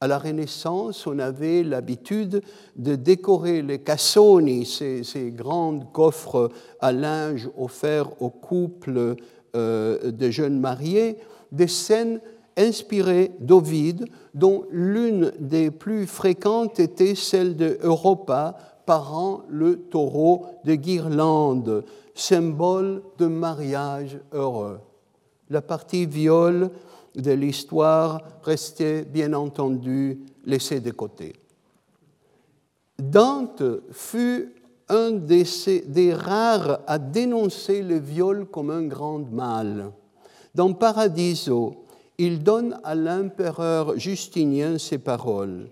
À la Renaissance, on avait l'habitude de décorer les cassoni, ces, grands coffres à linge offerts aux couples euh, de jeunes mariés, des scènes inspirées d'Ovide, dont l'une des plus fréquentes était celle de Europa parant le taureau de guirlande, symbole de mariage heureux. La partie viol de l'histoire restait bien entendu laissée de côté. Dante fut un des, rares à dénoncer le viol comme un grand mal. Dans Paradiso, il donne à l'empereur Justinien ces paroles.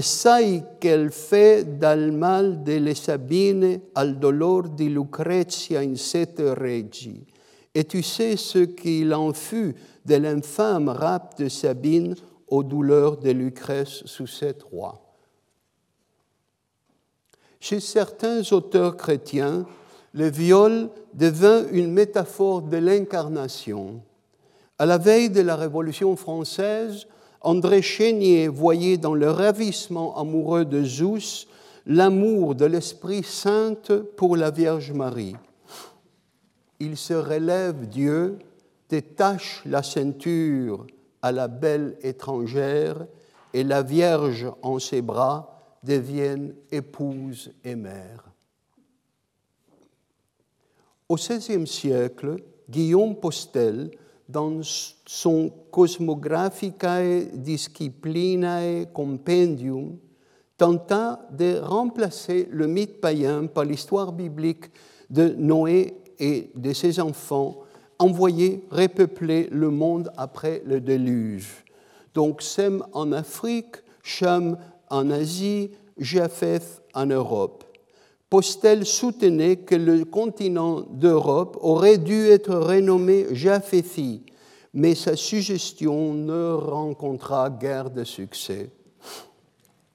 Sai quel fait dal mal delle Sabine al dolor di Lucrezia in sette regi. Et tu sais ce qu'il en fut de l'infâme rap de Sabine aux douleurs de Lucrèce sous sept rois. Chez certains auteurs chrétiens, le viol devint une métaphore de l'incarnation. À la veille de la Révolution française, André Chénier voyait dans le ravissement amoureux de Zeus l'amour de l'Esprit Saint pour la Vierge Marie il se relève Dieu, détache la ceinture à la belle étrangère, et la Vierge en ses bras devienne épouse et mère. Au XVIe siècle, Guillaume Postel, dans son Cosmographicae Disciplinae Compendium, tenta de remplacer le mythe païen par l'histoire biblique de Noé et de ses enfants envoyés repeupler le monde après le déluge. Donc Sem en Afrique, Cham en Asie, Japheth en Europe. Postel soutenait que le continent d'Europe aurait dû être renommé Japhétie, mais sa suggestion ne rencontra guère de succès.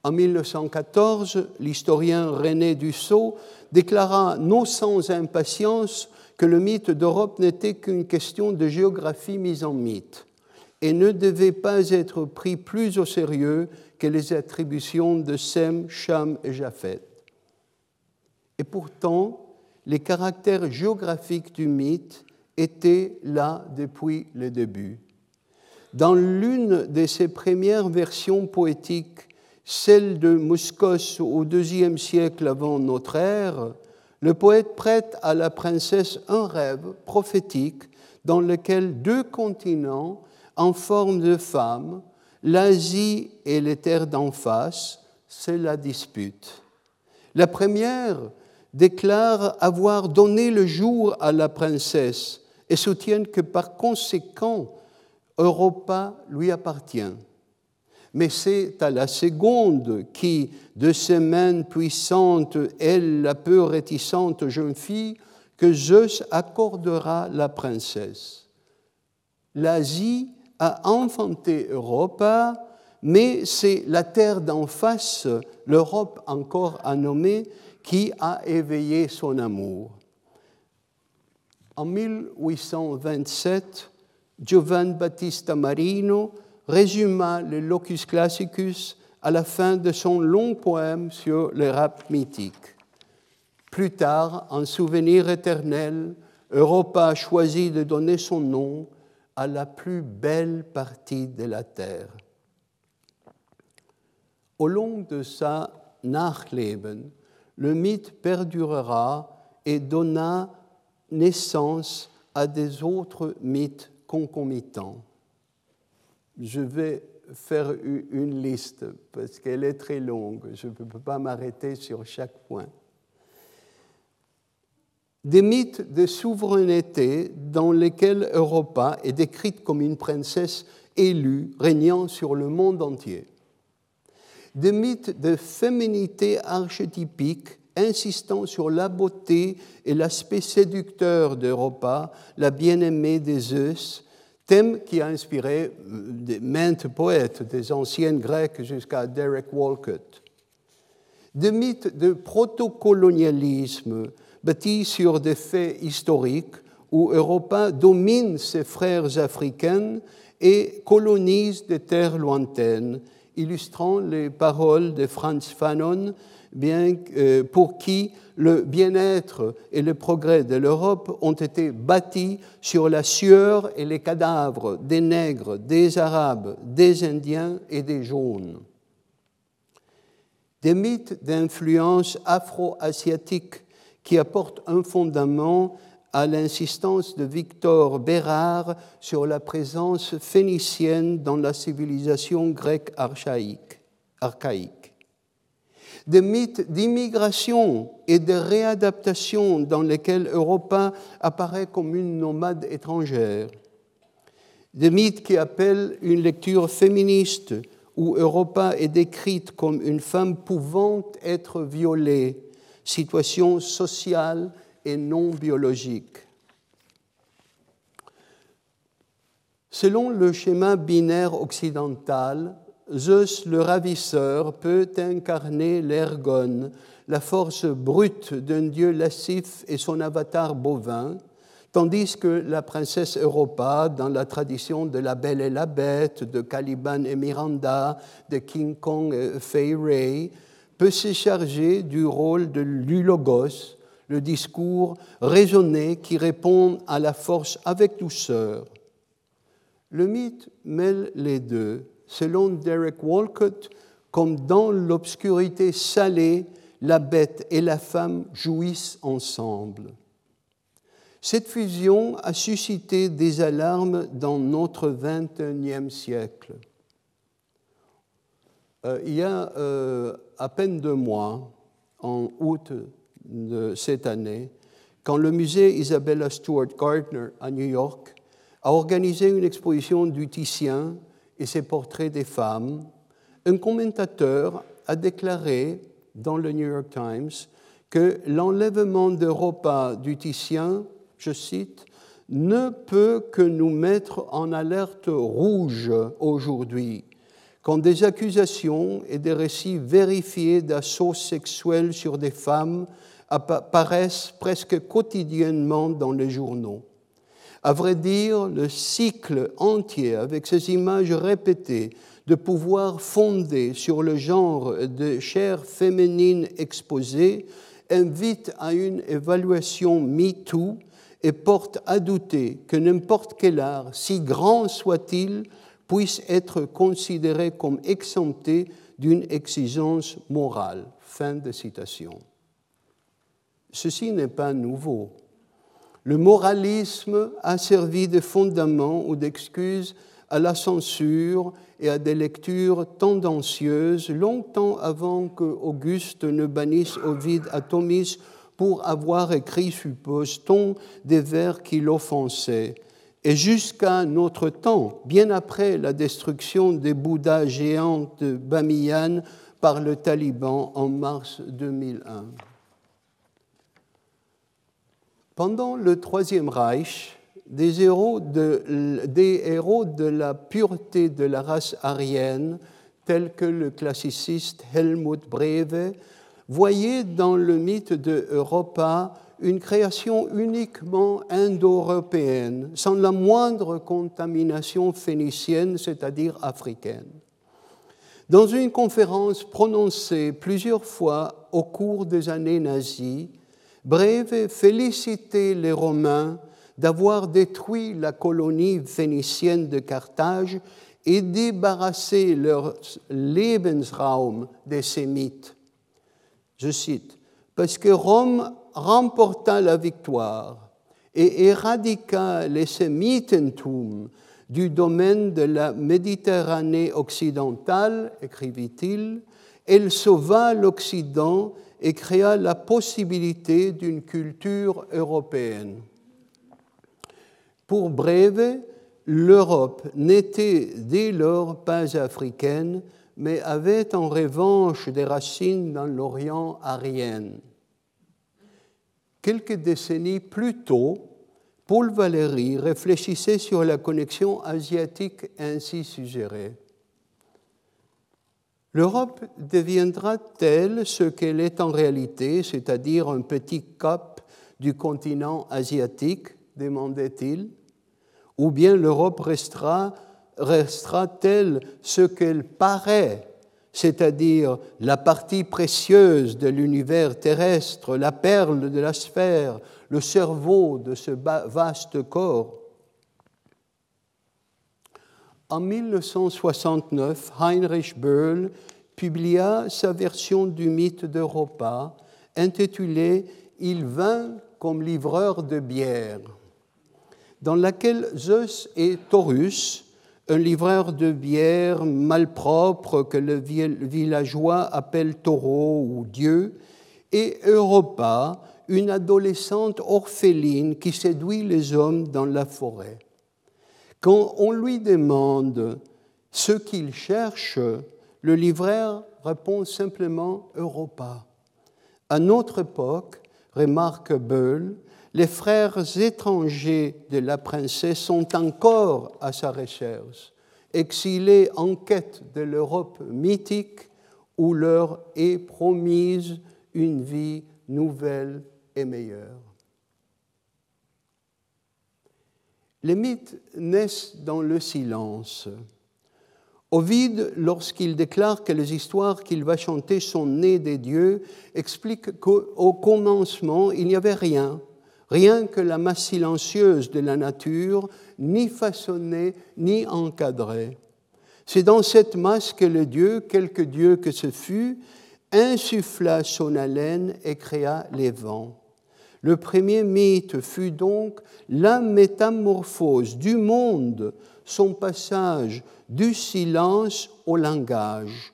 En 1914, l'historien René Dussault déclara non sans impatience que le mythe d'Europe n'était qu'une question de géographie mise en mythe et ne devait pas être pris plus au sérieux que les attributions de Sem, Cham et Japhet. Et pourtant, les caractères géographiques du mythe étaient là depuis le début. Dans l'une de ses premières versions poétiques, celle de Muscos au IIe siècle avant notre ère, le poète prête à la princesse un rêve prophétique dans lequel deux continents en forme de femme, l'Asie et les terres d'en face, c'est la dispute. La première déclarent avoir donné le jour à la princesse et soutiennent que par conséquent, Europa lui appartient. Mais c'est à la seconde qui, de ses mains puissantes, elle, la peu réticente jeune fille, que Zeus accordera la princesse. L'Asie a enfanté Europa, mais c'est la terre d'en face, l'Europe encore à nommer, qui a éveillé son amour. En 1827, Giovanni Battista Marino résuma le Locus Classicus à la fin de son long poème sur le rap mythique. Plus tard, en souvenir éternel, Europa a choisi de donner son nom à la plus belle partie de la terre. Au long de sa Nachleben, le mythe perdurera et donna naissance à des autres mythes concomitants. Je vais faire une liste parce qu'elle est très longue. Je ne peux pas m'arrêter sur chaque point. Des mythes de souveraineté dans lesquels Europa est décrite comme une princesse élue régnant sur le monde entier. Des mythes de féminité archétypique insistant sur la beauté et l'aspect séducteur d'Europa, la bien-aimée des Zeus, thème qui a inspiré euh, maintes poètes, des anciens Grecs jusqu'à Derek Walcott. Des mythes de protocolonialisme bâtis sur des faits historiques où Europa domine ses frères africains et colonise des terres lointaines, illustrant les paroles de Franz Fanon euh, pour qui le bien-être et le progrès de l'Europe ont été bâtis sur la sueur et les cadavres des nègres, des arabes, des indiens et des jaunes. Des mythes d'influence afro-asiatique qui apportent un fondament à l'insistance de Victor Bérard sur la présence phénicienne dans la civilisation grecque archaïque. des mythes d'immigration et de réadaptation dans lesquels Europa apparaît comme une nomade étrangère, des mythes qui appellent une lecture féministe où Europa est décrite comme une femme pouvant être violée, situation sociale et non biologique. Selon le schéma binaire occidental, Zeus le ravisseur peut incarner l'ergone, la force brute d'un dieu lascif et son avatar bovin, tandis que la princesse Europa, dans la tradition de La Belle et la Bête, de Caliban et Miranda, de King Kong et Fay Ray, peut se charger du rôle de l'ulogos, le discours raisonné qui répond à la force avec douceur. Le mythe mêle les deux selon Derek Walcott, comme dans l'obscurité salée, la bête et la femme jouissent ensemble. Cette fusion a suscité des alarmes dans notre 21e siècle. Euh, il y a euh, à peine deux mois, en août de cette année, quand le musée Isabella Stewart Gardner à New York a organisé une exposition du Titien et ses portraits des femmes, un commentateur a déclaré dans le New York Times que l'enlèvement d'Europa du Titien, je cite, ne peut que nous mettre en alerte rouge aujourd'hui, quand des accusations et des récits vérifiés d'assauts sexuels sur des femmes apparaissent presque quotidiennement dans les journaux. À vrai dire, le cycle entier, avec ces images répétées, de pouvoir fondé sur le genre de chair féminine exposée, invite à une évaluation MeToo et porte à douter que n'importe quel art, si grand soit-il, puisse être considéré comme exempté d'une exigence morale. Fin de citation. Ceci n'est pas nouveau. Le moralisme a servi de fondament ou d'excuse à la censure et à des lectures tendancieuses longtemps avant que Auguste ne bannisse Ovide Atomis pour avoir écrit, suppose-t-on, des vers qui l'offensaient. Et jusqu'à notre temps, bien après la destruction des Bouddhas géants de Bamiyan par le Taliban en mars 2001. Pendant le Troisième Reich, des héros, de, la pureté de la race aryenne, tels que le classiciste Helmut Breve, voyaient dans le mythe de Europa une création uniquement indo-européenne, sans la moindre contamination phénicienne, c'est-à-dire africaine. Dans une conférence prononcée plusieurs fois au cours des années nazies, Breve félicitait les Romains d'avoir détruit la colonie phénicienne de Carthage et débarrassé leur Lebensraum des Sémites. Je cite, parce que Rome remporta la victoire et éradiqua les Sémitentum du domaine de la Méditerranée occidentale, écrivit-il, elle sauva l'Occident et créa la possibilité d'une culture européenne. Pour Breve, l'Europe n'était dès lors pas africaine, mais avait en revanche des racines dans l'Orient arien. Quelques décennies plus tôt, Paul Valéry réfléchissait sur la connexion asiatique ainsi suggérée. L'Europe deviendra-t-elle ce qu'elle est en réalité, c'est-à-dire un petit cap du continent asiatique demandait-il. Ou bien l'Europe restera, restera-t-elle ce qu'elle paraît, c'est-à-dire la partie précieuse de l'univers terrestre, la perle de la sphère, le cerveau de ce vaste corps En 1969, Heinrich Böll publia sa version du mythe d'Europa intitulée Il vint comme livreur de bière dans laquelle Zeus et Taurus, un livreur de bière malpropre que le villageois appelle taureau ou dieu, et Europa, une adolescente orpheline qui séduit les hommes dans la forêt. Quand on lui demande ce qu'il cherche, le livreur répond simplement Europa. À notre époque, remarque Beul, les frères étrangers de la princesse sont encore à sa recherche, exilés en quête de l'Europe mythique où leur est promise une vie nouvelle et meilleure. Les mythes naissent dans le silence. Ovide, lorsqu'il déclare que les histoires qu'il va chanter sont nées des dieux, explique qu'au commencement, il n'y avait rien, rien que la masse silencieuse de la nature, ni façonnée, ni encadrée. C'est dans cette masse que le Dieu, quelque Dieu que ce fût, insuffla son haleine et créa les vents. Le premier mythe fut donc la métamorphose du monde, son passage du silence au langage.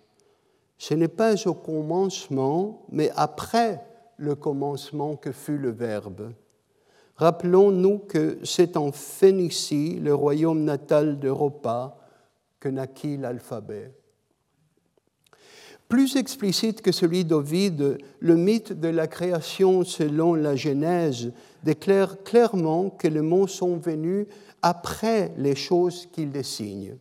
Ce n'est pas au commencement, mais après le commencement que fut le Verbe. Rappelons-nous que c'est en Phénicie, le royaume natal d'Europa, que naquit l'alphabet. Plus explicite que celui d'Ovide, le mythe de la création selon la Genèse déclare clairement que les mots sont venus après les choses qu'il désigne.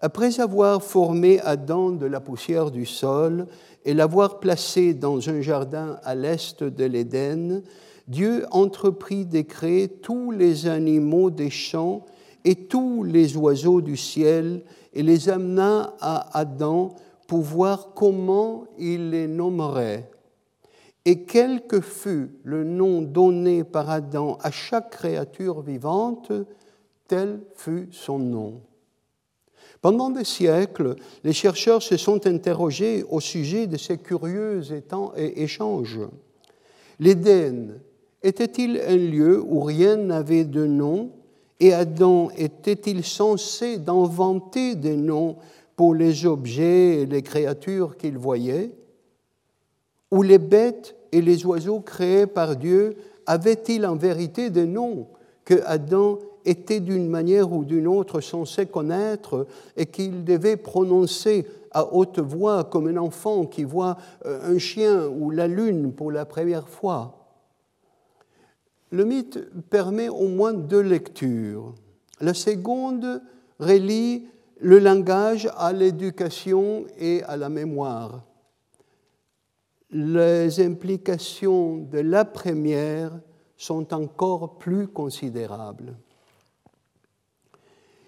Après avoir formé Adam de la poussière du sol et l'avoir placé dans un jardin à l'est de l'Éden, Dieu entreprit de créer tous les animaux des champs et tous les oiseaux du ciel et les amena à Adam pour voir comment il les nommerait. Et quel que fût le nom donné par Adam à chaque créature vivante, tel fut son nom. Pendant des siècles, les chercheurs se sont interrogés au sujet de ces curieux échanges. L'Éden était-il un lieu où rien n'avait de nom et Adam était-il censé d'inventer des noms pour les objets et les créatures qu'il voyait Où les bêtes et les oiseaux créés par Dieu avaient-ils en vérité des noms que Adam était d'une manière ou d'une autre censé connaître et qu'il devait prononcer à haute voix comme un enfant qui voit euh, un chien ou la lune pour la première fois? Le mythe permet au moins deux lectures. La seconde relie le langage à l'éducation et à la mémoire. Les implications de la première sont encore plus considérables.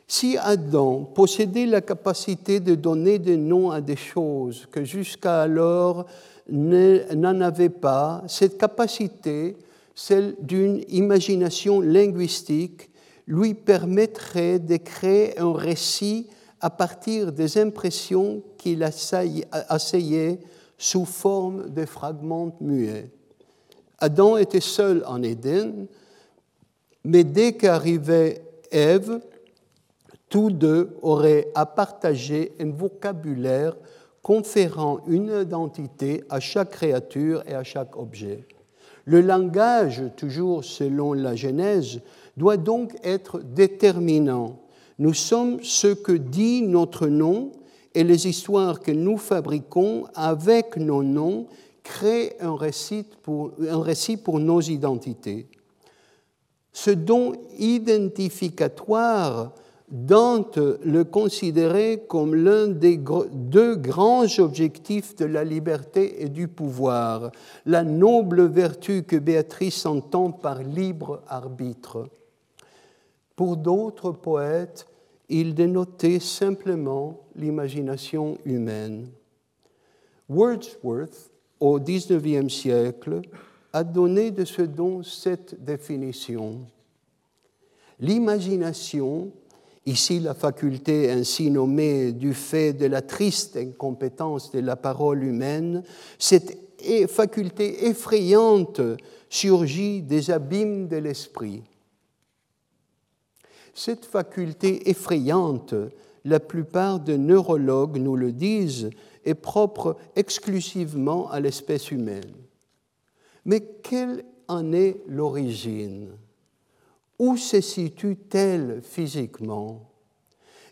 Si Adam possédait la capacité de donner des noms à des choses que jusqu'à alors n'en avait pas, cette capacité, celle d'une imagination linguistique, lui permettrait de créer un récit à partir des impressions qu'il asseyait sous forme de fragments muets. Adam était seul en Éden, mais dès qu'arrivait Ève, tous deux auraient à partager un vocabulaire conférant une identité à chaque créature et à chaque objet. Le langage, toujours selon la Genèse, doit donc être déterminant. Nous sommes ce que dit notre nom et les histoires que nous fabriquons avec nos noms créent un récit pour, nos identités. Ce don identificatoire Dante le considérait comme l'un des deux grands objectifs de la liberté et du pouvoir, la noble vertu que Béatrice entend par libre arbitre. Pour d'autres poètes, il dénotait simplement l'imagination humaine. Wordsworth, au XIXe siècle, a donné de ce don cette définition. L'imagination Ici, la faculté ainsi nommée du fait de la triste incompétence de la parole humaine, cette faculté effrayante surgit des abîmes de l'esprit. Cette faculté effrayante, la plupart des neurologues nous le disent, est propre exclusivement à l'espèce humaine. Mais quelle en est l'origine? Où se situe-t-elle physiquement?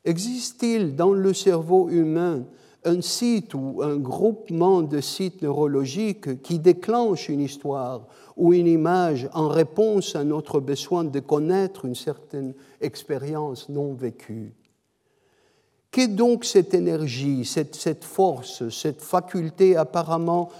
Existe-t-il dans le cerveau humain un site ou un groupement de sites neurologiques qui déclenche une histoire ou une image en réponse à notre besoin de connaître une certaine expérience non vécue Qu'est donc cette énergie, cette, force, cette faculté apparemment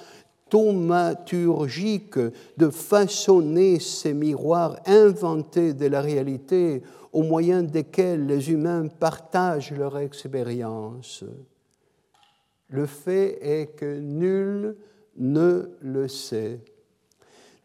thaumaturgique de façonner ces miroirs inventés de la réalité au moyen desquels les humains partagent leur expérience? Le fait est que nul ne le sait.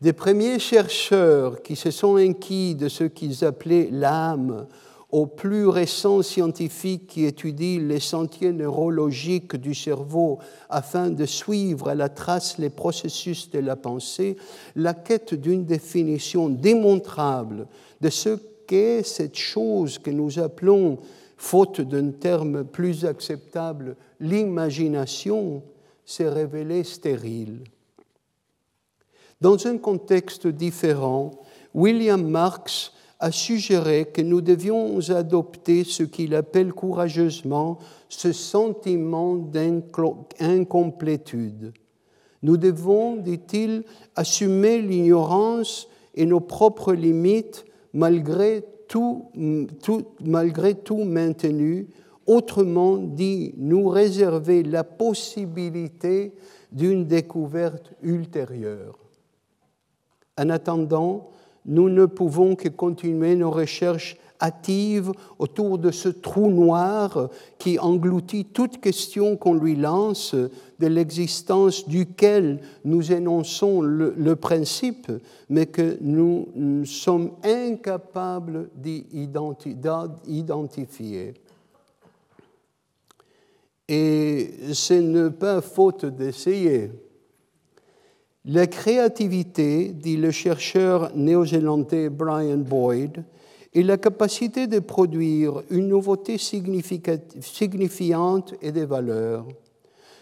Des premiers chercheurs qui se sont inquis de ce qu'ils appelaient l'âme aux plus récents scientifiques qui étudient les sentiers neurologiques du cerveau afin de suivre à la trace les processus de la pensée, la quête d'une définition démontrable de ce qu'est cette chose que nous appelons, faute d'un terme plus acceptable, l'imagination, s'est révélée stérile. Dans un contexte différent, William Marx a suggéré que nous devions adopter ce qu'il appelle courageusement ce sentiment d'incomplétude. Nous devons, dit-il, assumer l'ignorance et nos propres limites malgré tout, tout, maintenu, autrement dit, nous réserver la possibilité d'une découverte ultérieure. En attendant, nous ne pouvons que continuer nos recherches hâtives autour de ce trou noir qui engloutit toute question qu'on lui lance, de l'existence duquel nous énonçons le, principe, mais que nous sommes incapables d'identifier. Et ce n'est pas faute d'essayer. La créativité, dit le chercheur néo-zélandais Brian Boyd, est la capacité de produire une nouveauté signifiante et des valeurs.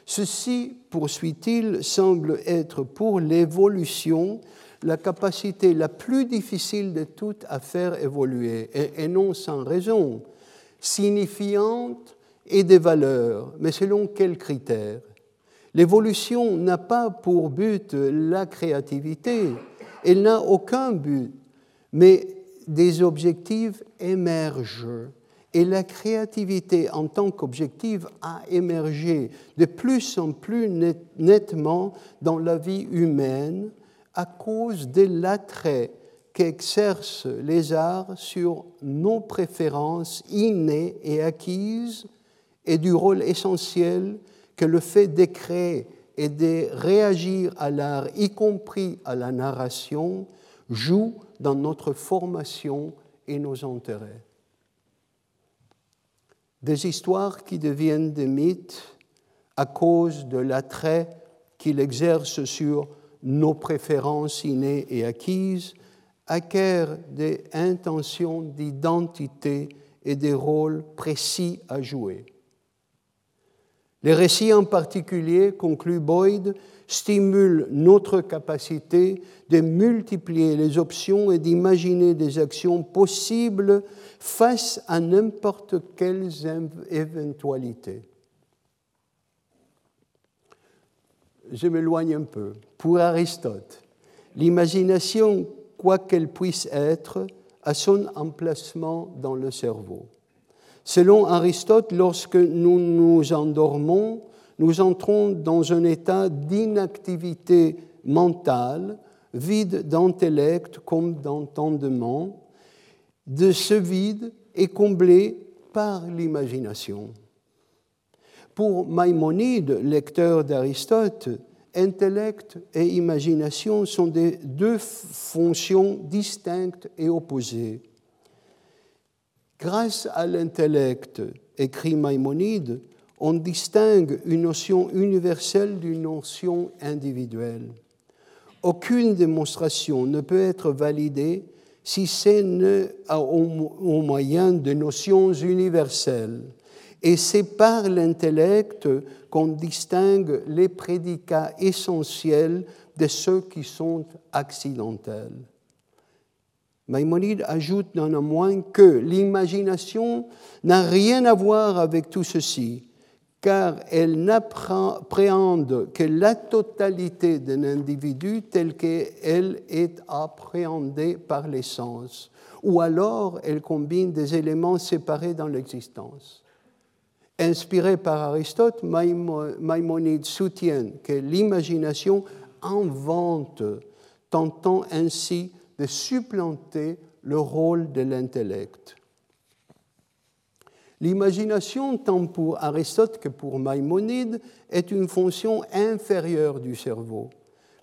Ceci, poursuit-il, semble être pour l'évolution la capacité la plus difficile de toutes à faire évoluer, et, non sans raison, signifiante et des valeurs, mais selon quels critères? L'évolution n'a pas pour but la créativité, elle n'a aucun but, mais des objectifs émergent. Et la créativité en tant qu'objectif a émergé de plus en plus nettement dans la vie humaine à cause de l'attrait qu'exercent les arts sur nos préférences innées et acquises et du rôle essentiel que le fait créer et de réagir à l'art, y compris à la narration, joue dans notre formation et nos intérêts des histoires qui deviennent des mythes à cause de l'attrait qu'il exerce sur nos préférences innées et acquises, acquièrent des intentions d'identité et des rôles précis à jouer. Les récits en particulier, conclut Boyd, stimulent notre capacité de multiplier les options et d'imaginer des actions possibles face à n'importe quelles éventualités. Je m'éloigne un peu. Pour Aristote, l'imagination, quoi qu'elle puisse être, a son emplacement dans le cerveau. Selon Aristote, lorsque nous nous endormons, nous entrons dans un état d'inactivité mentale, vide d'intellect comme d'entendement, de ce vide est comblé par l'imagination. Pour Maïmonide, lecteur d'Aristote, intellect et imagination sont des deux fonctions distinctes et opposées. Grâce à l'intellect, écrit Maïmonide, on distingue une notion universelle d'une notion individuelle. Aucune démonstration ne peut être validée si c'est au moyen de notions universelles. Et c'est par l'intellect qu'on distingue les prédicats essentiels de ceux qui sont accidentels. Maïmonide ajoute néanmoins que l'imagination n'a rien à voir avec tout ceci, car elle n'appréhende que la totalité d'un individu tel qu'elle est appréhendée par les sens, ou alors elle combine des éléments séparés dans l'existence. Inspiré par Aristote, Maïmonide soutient que l'imagination invente, tentant ainsi de supplanter le rôle de l'intellect. L'imagination, tant pour Aristote que pour Maïmonide, est une fonction inférieure du cerveau,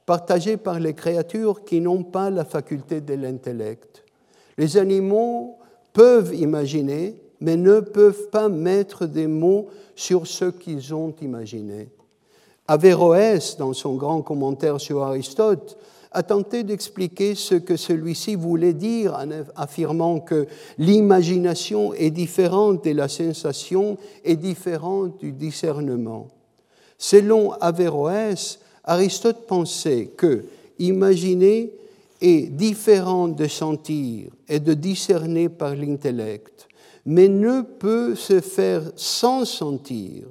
partagée par les créatures qui n'ont pas la faculté de l'intellect. Les animaux peuvent imaginer, mais ne peuvent pas mettre des mots sur ce qu'ils ont imaginé. Averroès, dans son grand commentaire sur Aristote, a tenté d'expliquer ce que celui-ci voulait dire en affirmant que l'imagination est différente et la sensation est différente du discernement. Selon Averroès, Aristote pensait que imaginer est différent de sentir et de discerner par l'intellect, mais ne peut se faire sans sentir,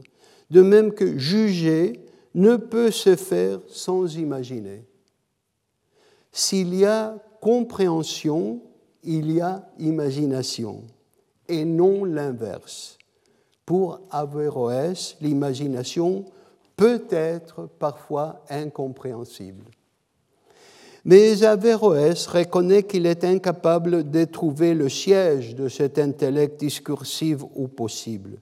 de même que juger ne peut se faire sans imaginer. S'il y a compréhension, il y a imagination, et non l'inverse. Pour Averroès, l'imagination peut être parfois incompréhensible. Mais Averroès reconnaît qu'il est incapable de trouver le siège de cet intellect discursif ou possible.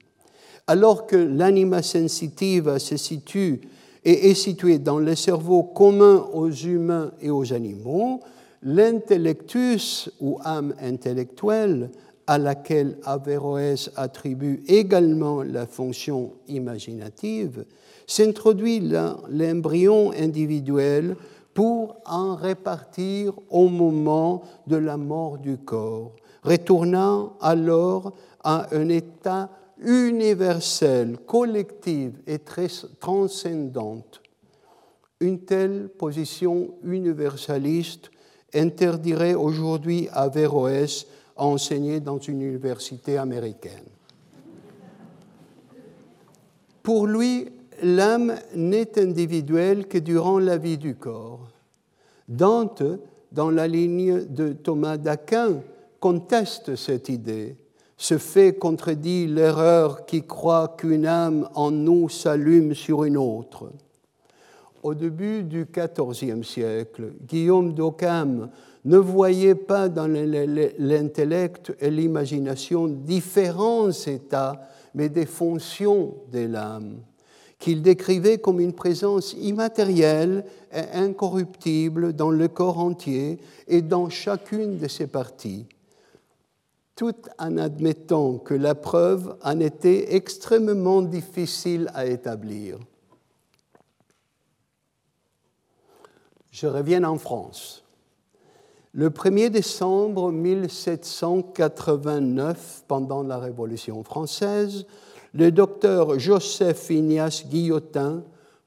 Alors que l'anima sensitive se situe et est situé dans le cerveau commun aux humains et aux animaux, l'intellectus ou âme intellectuelle, à laquelle Averroès attribue également la fonction imaginative, s'introduit dans l'embryon individuel pour en répartir au moment de la mort du corps, retournant alors à un état universelle, collective et transcendante. Une telle position universaliste interdirait aujourd'hui à Averroès à enseigner dans une université américaine. Pour lui, l'âme n'est individuelle que durant la vie du corps. Dante, dans la ligne de Thomas d'Aquin, conteste cette idée. Ce fait contredit l'erreur qui croit qu'une âme en nous s'allume sur une autre. Au début du XIVe siècle, Guillaume d'Occam ne voyait pas dans l'intellect et l'imagination différents états, mais des fonctions de l'âme, qu'il décrivait comme une présence immatérielle et incorruptible dans le corps entier et dans chacune de ses parties tout en admettant que la preuve en était extrêmement difficile à établir. Je reviens en France. Le 1er décembre 1789, pendant la Révolution française, le docteur Joseph Ignace Guillotin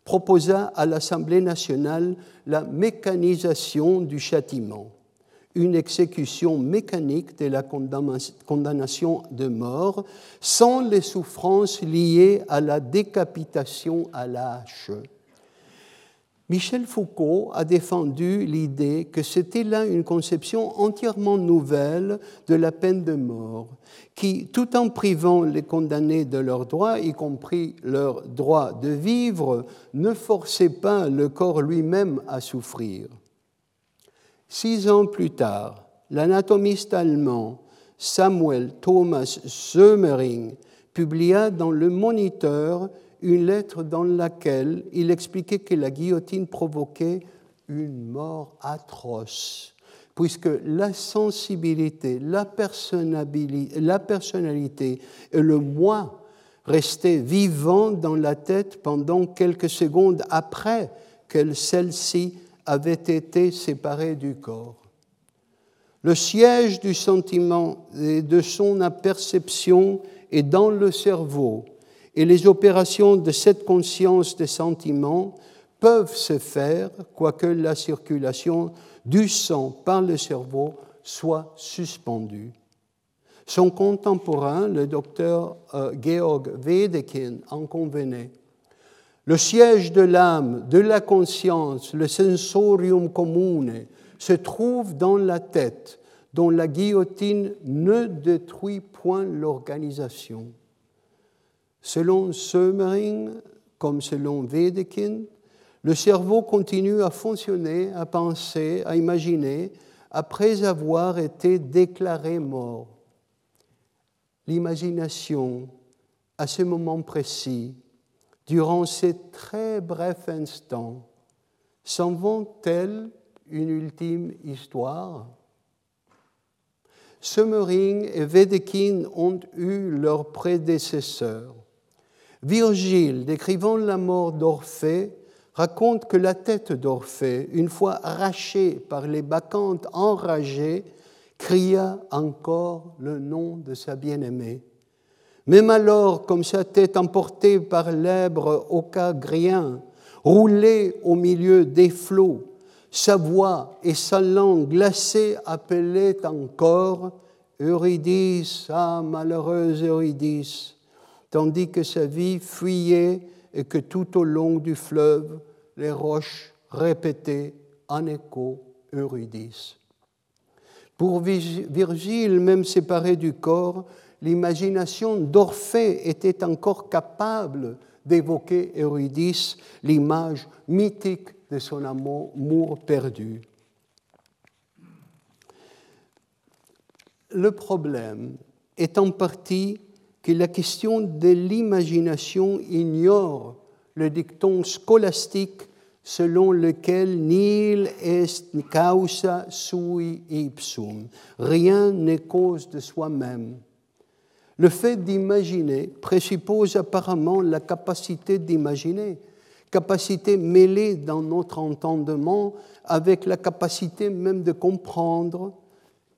proposa à l'Assemblée nationale la mécanisation du châtiment une exécution mécanique de la condamnation de mort sans les souffrances liées à la décapitation à l'âge. Michel Foucault a défendu l'idée que c'était là une conception entièrement nouvelle de la peine de mort, qui, tout en privant les condamnés de leurs droits, y compris leur droit de vivre, ne forçait pas le corps lui-même à souffrir. Six ans plus tard, l'anatomiste allemand Samuel Thomas Sömering publia dans Le Moniteur une lettre dans laquelle il expliquait que la guillotine provoquait une mort atroce, puisque la sensibilité, la, la personnalité et le moi restaient vivants dans la tête pendant quelques secondes après que celle-ci avait été séparé du corps. Le siège du sentiment et de son aperception est dans le cerveau, et les opérations de cette conscience des sentiments peuvent se faire, quoique la circulation du sang par le cerveau soit suspendue. Son contemporain, le docteur euh, Georg Wedekind, en convenait. Le siège de l'âme, de la conscience, le sensorium commune, se trouve dans la tête, dont la guillotine ne détruit point l'organisation. Selon Sömering, comme selon Wedekind, le cerveau continue à fonctionner, à penser, à imaginer, après avoir été déclaré mort. L'imagination, à ce moment précis, durant ces très brefs instants, s'en vont-elles une ultime histoire? Sömering et Wedekind ont eu leurs prédécesseurs. Virgile, décrivant la mort d'Orphée, raconte que la tête d'Orphée, une fois arrachée par les bacchantes enragées, cria encore le nom de sa bien-aimée. Même alors, comme sa tête emportée par l'èbre ocagrien, roulée au milieu des flots, sa voix et sa langue glacée appelaient encore Eurydice, ah malheureuse Eurydice, tandis que sa vie fuyait et que tout au long du fleuve, les roches répétaient en écho Eurydice. Pour Virgile, même séparé du corps, l'imagination d'Orphée était encore capable d'évoquer Eurydice, l'image mythique de son amour perdu. Le problème est en partie que la question de l'imagination ignore le dicton scolastique selon lequel nil est causa sui ipsum, rien n'est cause de soi-même. Le fait d'imaginer présuppose apparemment la capacité d'imaginer, capacité mêlée dans notre entendement avec la capacité même de comprendre,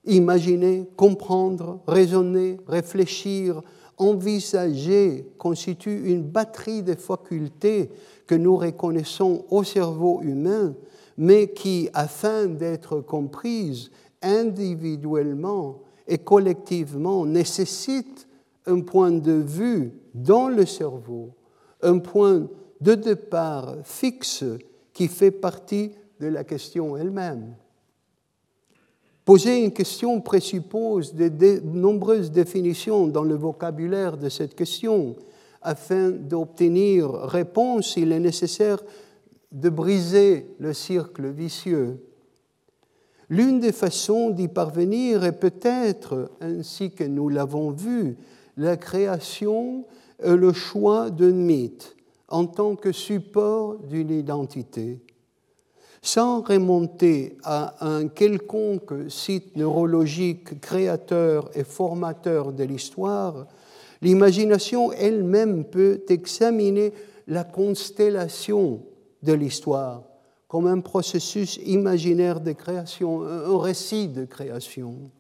imaginer, comprendre, raisonner, réfléchir envisagée constitue une batterie de facultés que nous reconnaissons au cerveau humain, mais qui, afin d'être comprise individuellement et collectivement, nécessite un point de vue dans le cerveau, un point de départ fixe qui fait partie de la question elle-même. Poser une question présuppose de, nombreuses définitions dans le vocabulaire de cette question. Afin d'obtenir réponse, il est nécessaire de briser le cercle vicieux. L'une des façons d'y parvenir est peut-être, ainsi que nous l'avons vu, la création et le choix d'un mythe en tant que support d'une identité. Sans remonter à un quelconque site neurologique créateur et formateur de l'histoire, l'imagination elle-même peut examiner la constellation de l'histoire comme un processus imaginaire de création, un récit de création.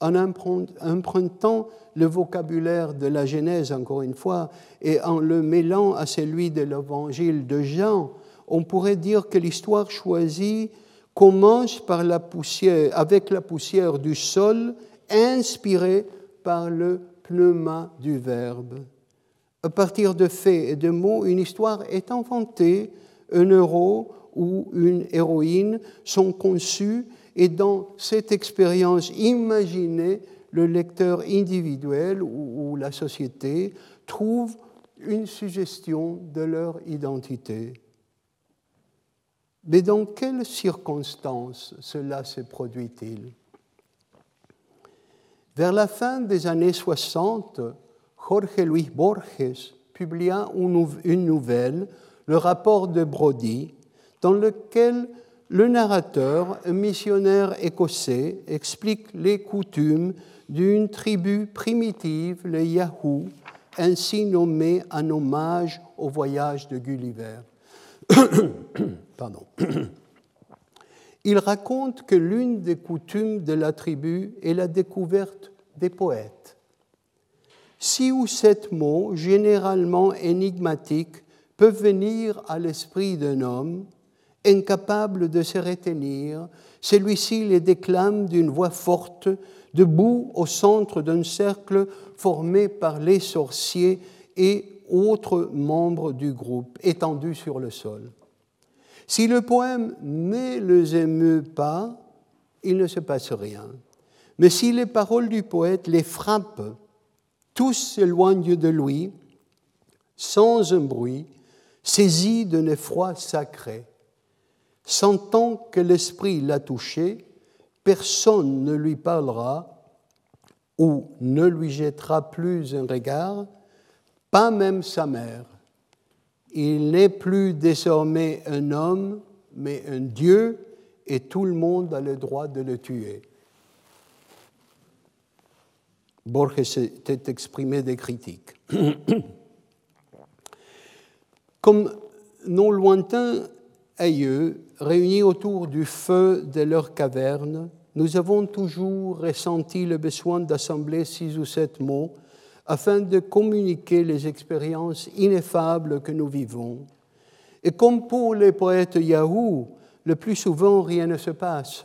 En empruntant le vocabulaire de la Genèse, encore une fois, et en le mêlant à celui de l'évangile de Jean, on pourrait dire que l'histoire choisie commence par la poussière, avec la poussière du sol, inspirée par le pneuma du Verbe. À partir de faits et de mots, une histoire est inventée un héros ou une héroïne sont conçus et dans cette expérience imaginée, le lecteur individuel ou, la société trouve une suggestion de leur identité. Mais dans quelles circonstances cela se produit-il? Vers la fin des années 60, Jorge Luis Borges publia une nouvelle le rapport de Brody, dans lequel le narrateur, un missionnaire écossais, explique les coutumes d'une tribu primitive, les Yahoo, ainsi nommée en hommage au voyage de Gulliver. *coughs* Pardon. *coughs* Il raconte que l'une des coutumes de la tribu est la découverte des poètes. Six ou sept mots, généralement énigmatiques, peuvent venir à l'esprit d'un homme incapable de se retenir. Celui-ci les déclame d'une voix forte, debout au centre d'un cercle formé par les sorciers et autres membres du groupe, étendus sur le sol. Si le poème ne les émeut pas, il ne se passe rien. Mais si les paroles du poète les frappent, tous s'éloignent de lui, sans un bruit, saisi d'un effroi sacré. Sentant que l'Esprit l'a touché, personne ne lui parlera ou ne lui jettera plus un regard, pas même sa mère. Il n'est plus désormais un homme, mais un Dieu, et tout le monde a le droit de le tuer. Borges s'était exprimé des critiques. *coughs* Comme nos lointains aïeux, réunis autour du feu de leur caverne, nous avons toujours ressenti le besoin d'assembler six ou sept mots afin de communiquer les expériences ineffables que nous vivons. Et comme pour les poètes Yahoo, le plus souvent rien ne se passe.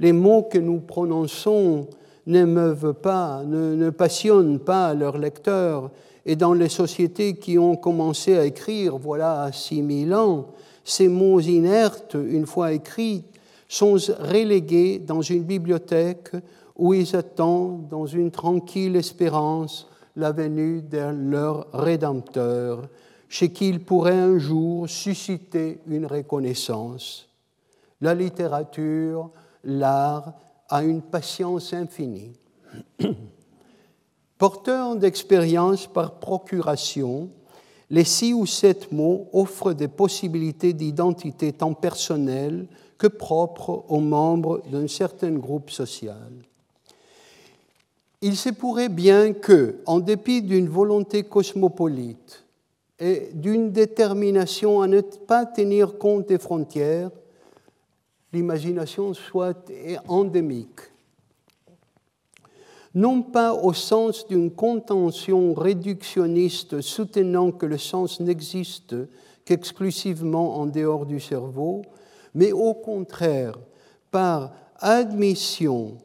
Les mots que nous prononçons n'émeuvent pas, ne, ne passionnent pas leurs lecteurs, et dans les sociétés qui ont commencé à écrire, voilà, six mille ans, ces mots inertes, une fois écrits, sont relégués dans une bibliothèque où ils attendent dans une tranquille espérance la venue de leur Rédempteur, chez qui ils pourraient un jour susciter une reconnaissance. La littérature, l'art, a une patience infinie. *coughs* Porteurs d'expérience par procuration, les six ou sept mots offrent des possibilités d'identité tant personnelle que propres aux membres d'un certain groupe social. Il se pourrait bien que, en dépit d'une volonté cosmopolite et d'une détermination à ne pas tenir compte des frontières, l'imagination soit endémique non pas au sens d'une contention réductionniste soutenant que le sens n'existe qu'exclusivement en dehors du cerveau, mais au contraire par admission,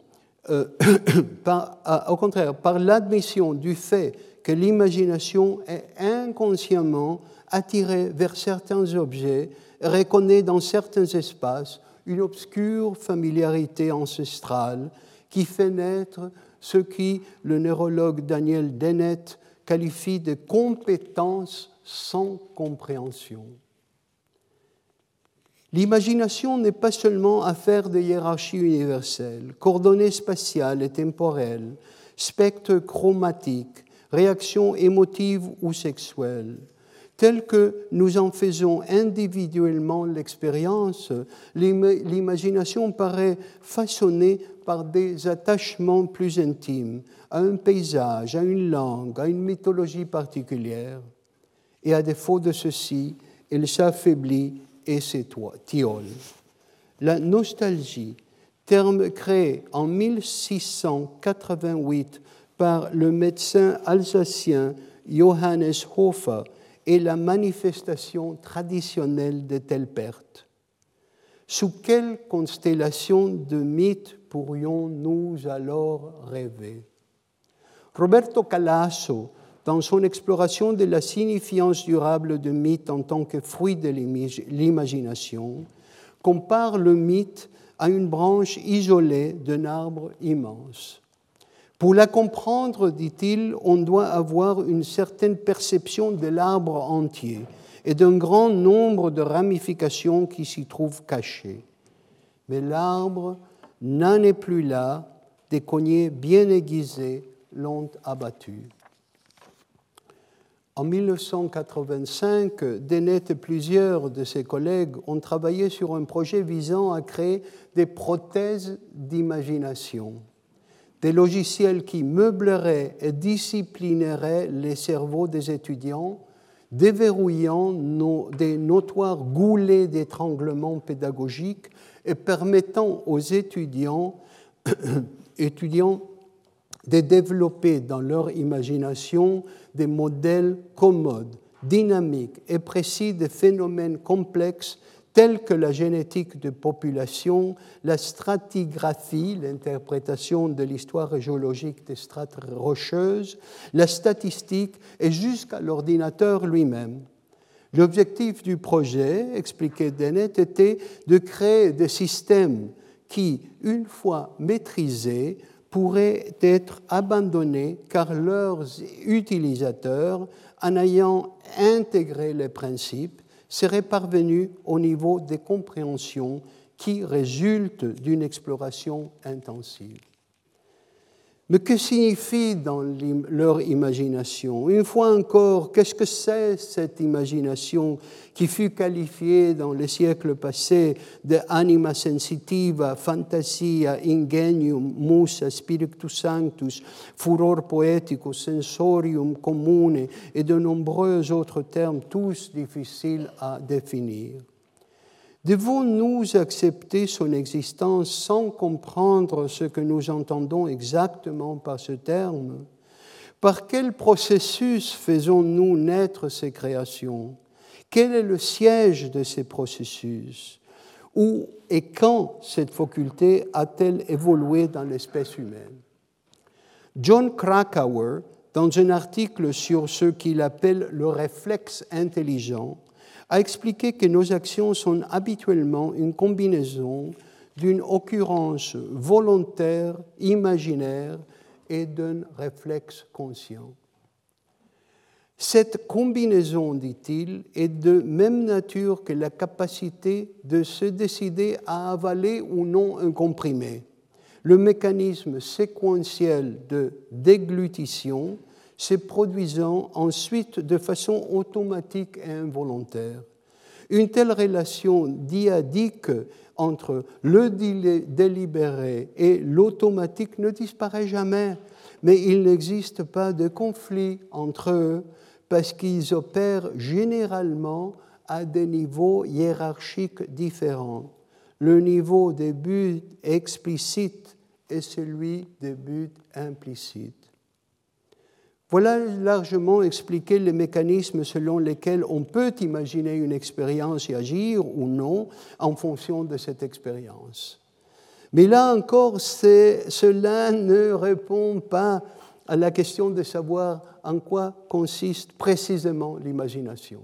euh, *coughs* au contraire par l'admission du fait que l'imagination est inconsciemment attirée vers certains objets, reconnaît dans certains espaces une obscure familiarité ancestrale qui fait naître ce qui le neurologue Daniel Dennett qualifie de compétence sans compréhension. L'imagination n'est pas seulement affaire de hiérarchie universelle, coordonnées spatiales et temporelles, spectre chromatique, réactions émotives ou sexuelles. Tel que nous en faisons individuellement l'expérience, l'imagination paraît façonnée par des attachements plus intimes à un paysage, à une langue, à une mythologie particulière. Et à défaut de ceci, elle s'affaiblit et s'étiole. La nostalgie, terme créé en 1688 par le médecin alsacien Johannes Hofer, est la manifestation traditionnelle de telles pertes. Sous quelle constellation de mythes pourrions-nous alors rêver? Roberto Calasso, dans son exploration de la signifiance durable de mythes en tant que fruit de l'imagination, compare le mythe à une branche isolée d'un arbre immense. Pour la comprendre, dit-il, on doit avoir une certaine perception de l'arbre entier et d'un grand nombre de ramifications qui s'y trouvent cachées. Mais l'arbre n'en est plus là, des cognets bien aiguisés l'ont abattu. En 1985, Dennett et plusieurs de ses collègues ont travaillé sur un projet visant à créer des prothèses d'imagination des logiciels qui meubleraient et disciplineraient les cerveaux des étudiants, déverrouillant des notoires goulets d'étranglement pédagogique et permettant aux étudiants, *coughs* étudiants de développer dans leur imagination des modèles commodes, dynamiques et précis de phénomènes complexes telles que la génétique de population, la stratigraphie, l'interprétation de l'histoire géologique des strates rocheuses, la statistique et jusqu'à l'ordinateur lui-même. L'objectif du projet, expliquait Dennett, était de créer des systèmes qui, une fois maîtrisés, pourraient être abandonnés car leurs utilisateurs, en ayant intégré les principes, serait parvenu au niveau des compréhensions qui résultent d'une exploration intensive. Mais que signifie dans leur imagination? Une fois encore, qu'est-ce que c'est cette imagination qui fut qualifiée dans les siècles passés de anima sensitiva, fantasia, ingenium, musa, spiritus sanctus, furor poeticus, sensorium commune et de nombreux autres termes, tous difficiles à définir Devons-nous accepter son existence sans comprendre ce que nous entendons exactement par ce terme? Par quel processus faisons-nous naître ces créations? Quel est le siège de ces processus? Où et quand cette faculté a-t-elle évolué dans l'espèce humaine? John Krakauer, dans un article sur ce qu'il appelle le réflexe intelligent, a expliqué que nos actions sont habituellement une combinaison d'une occurrence volontaire, imaginaire et d'un réflexe conscient. Cette combinaison, dit-il, est de même nature que la capacité de se décider à avaler ou non un comprimé. Le mécanisme séquentiel de déglutition se produisant ensuite de façon automatique et involontaire. Une telle relation diadique entre le délibéré et l'automatique ne disparaît jamais, mais il n'existe pas de conflit entre eux parce qu'ils opèrent généralement à des niveaux hiérarchiques différents. Le niveau des buts explicite et celui des buts implicites. Voilà largement expliqué les mécanismes selon lesquels on peut imaginer une expérience et agir ou non en fonction de cette expérience. Mais là encore, cela ne répond pas à la question de savoir en quoi consiste précisément l'imagination.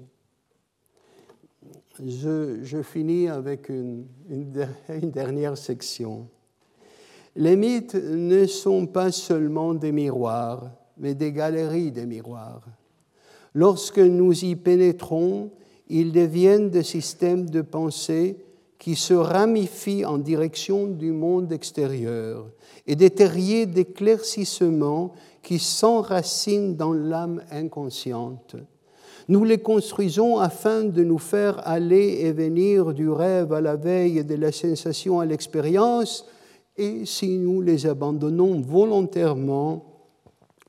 Je, finis avec *laughs* une, dernière section. Les mythes ne sont pas seulement des miroirs mais des galeries des miroirs. Lorsque nous y pénétrons, ils deviennent des systèmes de pensée qui se ramifient en direction du monde extérieur et des terriers d'éclaircissement qui s'enracinent dans l'âme inconsciente. Nous les construisons afin de nous faire aller et venir du rêve à la veille et de la sensation à l'expérience, et si nous les abandonnons volontairement,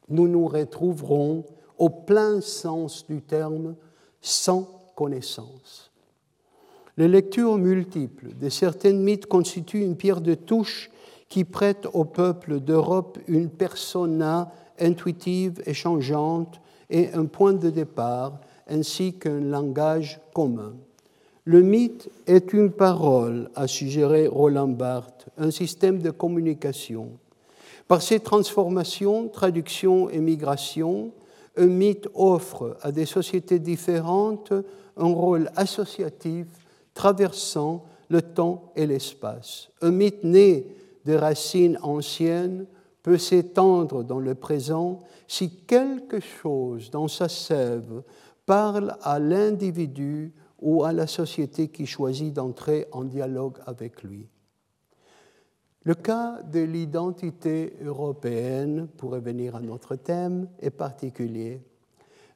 nous nous retrouverons au plein sens du terme sans connaissance. Les lectures multiples de certains mythes constituent une pierre de touche qui prête au peuple d'Europe une persona intuitive et changeante et un point de départ ainsi qu'un langage commun. Le mythe est une parole, a suggéré Roland Barthes, un système de communication. Par ses transformations, traductions et migrations, un mythe offre à des sociétés différentes un rôle associatif traversant le temps et l'espace. Un mythe né de racines anciennes peut s'étendre dans le présent si quelque chose dans sa sève parle à l'individu ou à la société qui choisit d'entrer en dialogue avec lui. Le cas de l'identité européenne, pour revenir à notre thème, est particulier.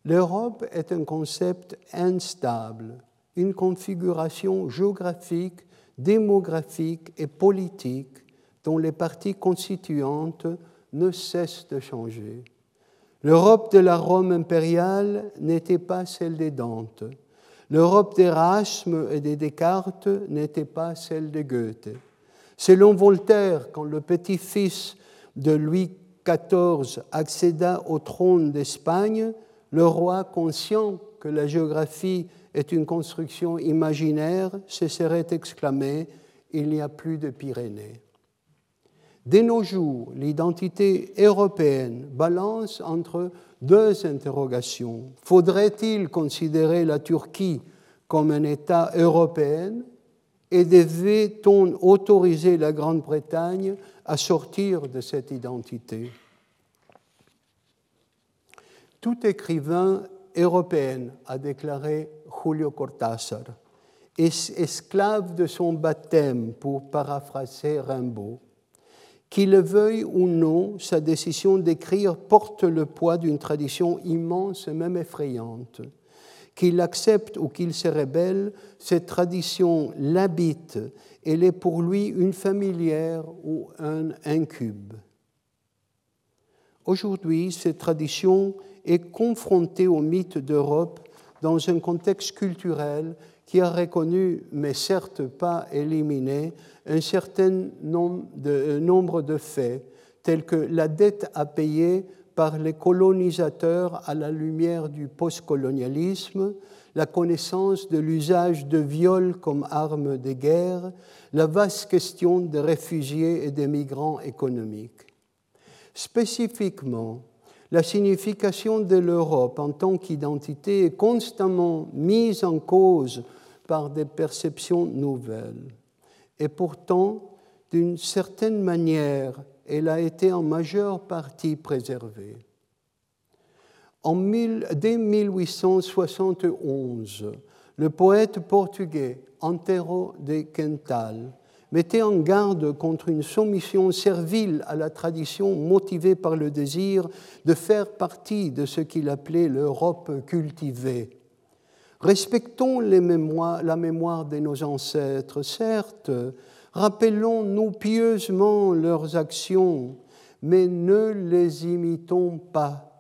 L'Europe est un concept instable, une configuration géographique, démographique et politique dont les parties constituantes ne cessent de changer. L'Europe de la Rome impériale n'était pas celle des Dante. L'Europe d'Erasme et des Descartes n'était pas celle de Goethe. Selon Voltaire, quand le petit-fils de Louis XIV accéda au trône d'Espagne, le roi, conscient que la géographie est une construction imaginaire, se serait exclamé Il n'y a plus de Pyrénées. Dès nos jours, l'identité européenne balance entre deux interrogations. Faudrait-il considérer la Turquie comme un État européen et devait-on autoriser la Grande-Bretagne à sortir de cette identité Tout écrivain européen, a déclaré Julio Cortázar, esclave de son baptême, pour paraphraser Rimbaud. Qu'il le veuille ou non, sa décision d'écrire porte le poids d'une tradition immense et même effrayante qu'il accepte ou qu'il se rébelle, cette tradition l'habite. Elle est pour lui une familière ou un incube. Aujourd'hui, cette tradition est confrontée au mythe d'Europe dans un contexte culturel qui a reconnu, mais certes pas éliminé, un certain nombre de, nombre de faits, tels que la dette à payer par les colonisateurs à la lumière du postcolonialisme, la connaissance de l'usage de viol comme arme de guerre, la vaste question des réfugiés et des migrants économiques. Spécifiquement, la signification de l'Europe en tant qu'identité est constamment mise en cause par des perceptions nouvelles. Et pourtant, d'une certaine manière, elle a été en majeure partie préservée. En dès 1871, le poète portugais Antero de Quental mettait en garde contre une soumission servile à la tradition motivée par le désir de faire partie de ce qu'il appelait l'Europe cultivée. Respectons les mémoires, la mémoire de nos ancêtres, certes, Rappelons-nous pieusement leurs actions, mais ne les imitons pas.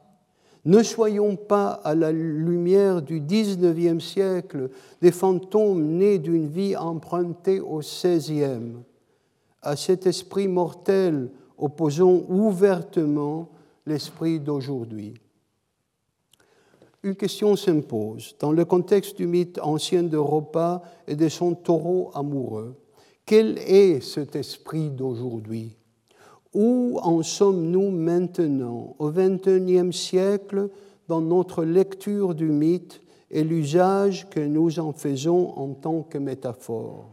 Ne soyons pas à la lumière du XIXe siècle des fantômes nés d'une vie empruntée au XVIe. À cet esprit mortel opposant ouvertement l'esprit d'aujourd'hui. Une question s'impose. Dans le contexte du mythe ancien d'Europa et de son taureau amoureux, quel est cet esprit d'aujourd'hui? Où en sommes-nous maintenant, au XXIe siècle, dans notre lecture du mythe et l'usage que nous en faisons en tant que métaphore?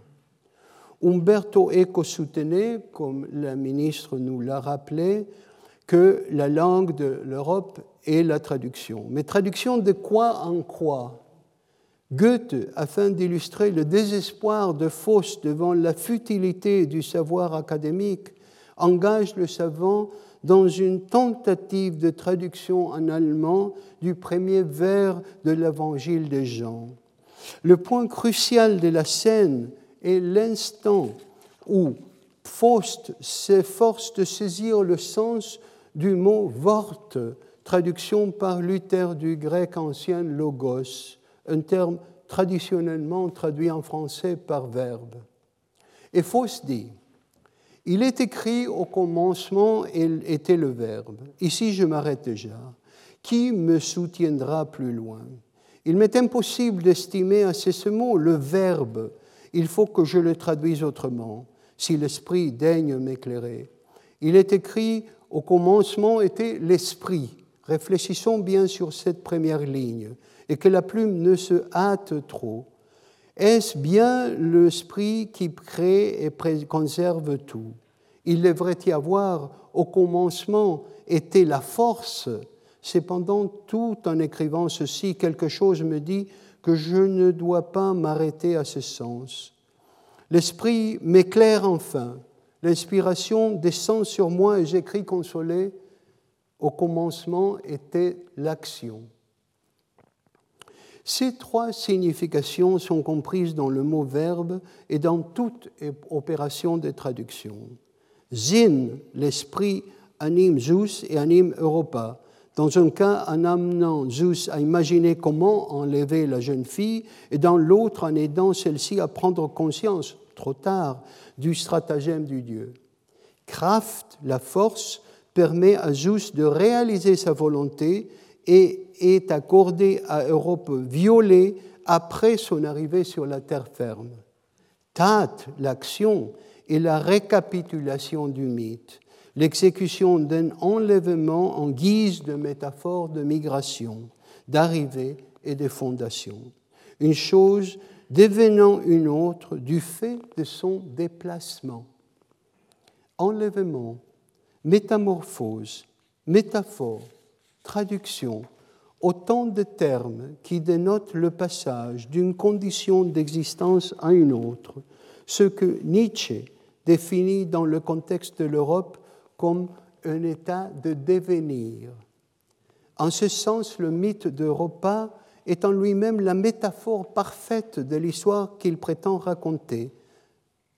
Umberto Eco soutenait, comme la ministre nous l'a rappelé, que la langue de l'Europe est la traduction. Mais traduction de quoi en quoi? Goethe, afin d'illustrer le désespoir de Faust devant la futilité du savoir académique, engage le savant dans une tentative de traduction en allemand du premier vers de l'évangile de Jean. Le point crucial de la scène est l'instant où Faust s'efforce de saisir le sens du mot Wort, traduction par Luther du grec ancien logos, un terme traditionnellement traduit en français par verbe. Et Faust dit Il est écrit au commencement, il était le verbe. Ici, je m'arrête déjà. Qui me soutiendra plus loin? Il m'est impossible d'estimer assez ce mot, le verbe. Il faut que je le traduise autrement, si l'Esprit daigne m'éclairer. Il est écrit au commencement était l'esprit. Réfléchissons bien sur cette première ligne et que la plume ne se hâte trop. Est-ce bien l'esprit qui crée et conserve tout? Il devrait y avoir au commencement était la force. Cependant, tout en écrivant ceci, quelque chose me dit que je ne dois pas m'arrêter à ce sens. L'esprit m'éclaire enfin, L'inspiration descend sur moi et j'écris consolé. Au commencement était l'action. Ces trois significations sont comprises dans le mot verbe et dans toute opération de traduction. Zin, l'esprit, anime Zeus et anime Europa. Dans un cas, en amenant Zeus à imaginer comment enlever la jeune fille, et dans l'autre, en aidant celle-ci à prendre conscience, trop tard, du stratagème du Dieu. Kraft, la force, permet à Zeus de réaliser sa volonté et est accordé à Europe violée après son arrivée sur la terre ferme. Tat, l'action, est la récapitulation du mythe, l'exécution d'un enlèvement en guise de métaphore de migration, d'arrivée et de fondation. Une chose devenant une autre du fait de son déplacement. Enlèvement, métamorphose, métaphore, traduction, autant de termes qui dénotent le passage d'une condition d'existence à une autre, ce que Nietzsche définit dans le contexte de l'Europe comme un état de devenir. En ce sens, le mythe d'Europa est en lui-même la métaphore parfaite de l'histoire qu'il prétend raconter,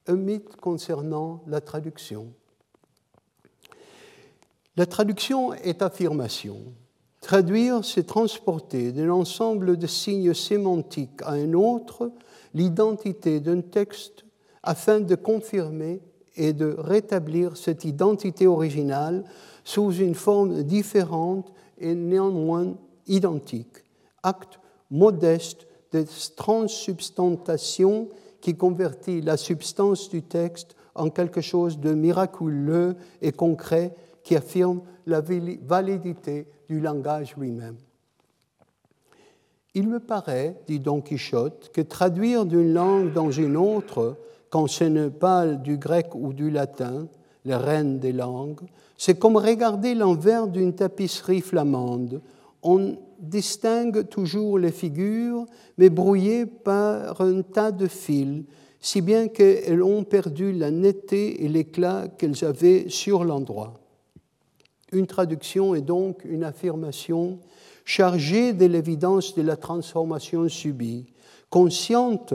un mythe concernant la traduction. La traduction est affirmation. Traduire, c'est transporter d'un ensemble de signes sémantiques à un autre l'identité d'un texte afin de confirmer et de rétablir cette identité originale sous une forme différente et néanmoins identique. Acte modeste de transsubstantation qui convertit la substance du texte en quelque chose de miraculeux et concret qui affirme la validité du langage lui-même. Il me paraît, dit Don Quichotte, que traduire d'une langue dans une autre, quand ce n'est pas du grec ou du latin, les reines des langues, c'est comme regarder l'envers d'une tapisserie flamande. On distingue toujours les figures, mais brouillées par un tas de fils, si bien qu'elles ont perdu la netteté et l'éclat qu'elles avaient sur l'endroit. Une traduction est donc une affirmation chargée de l'évidence de la transformation subie, consciente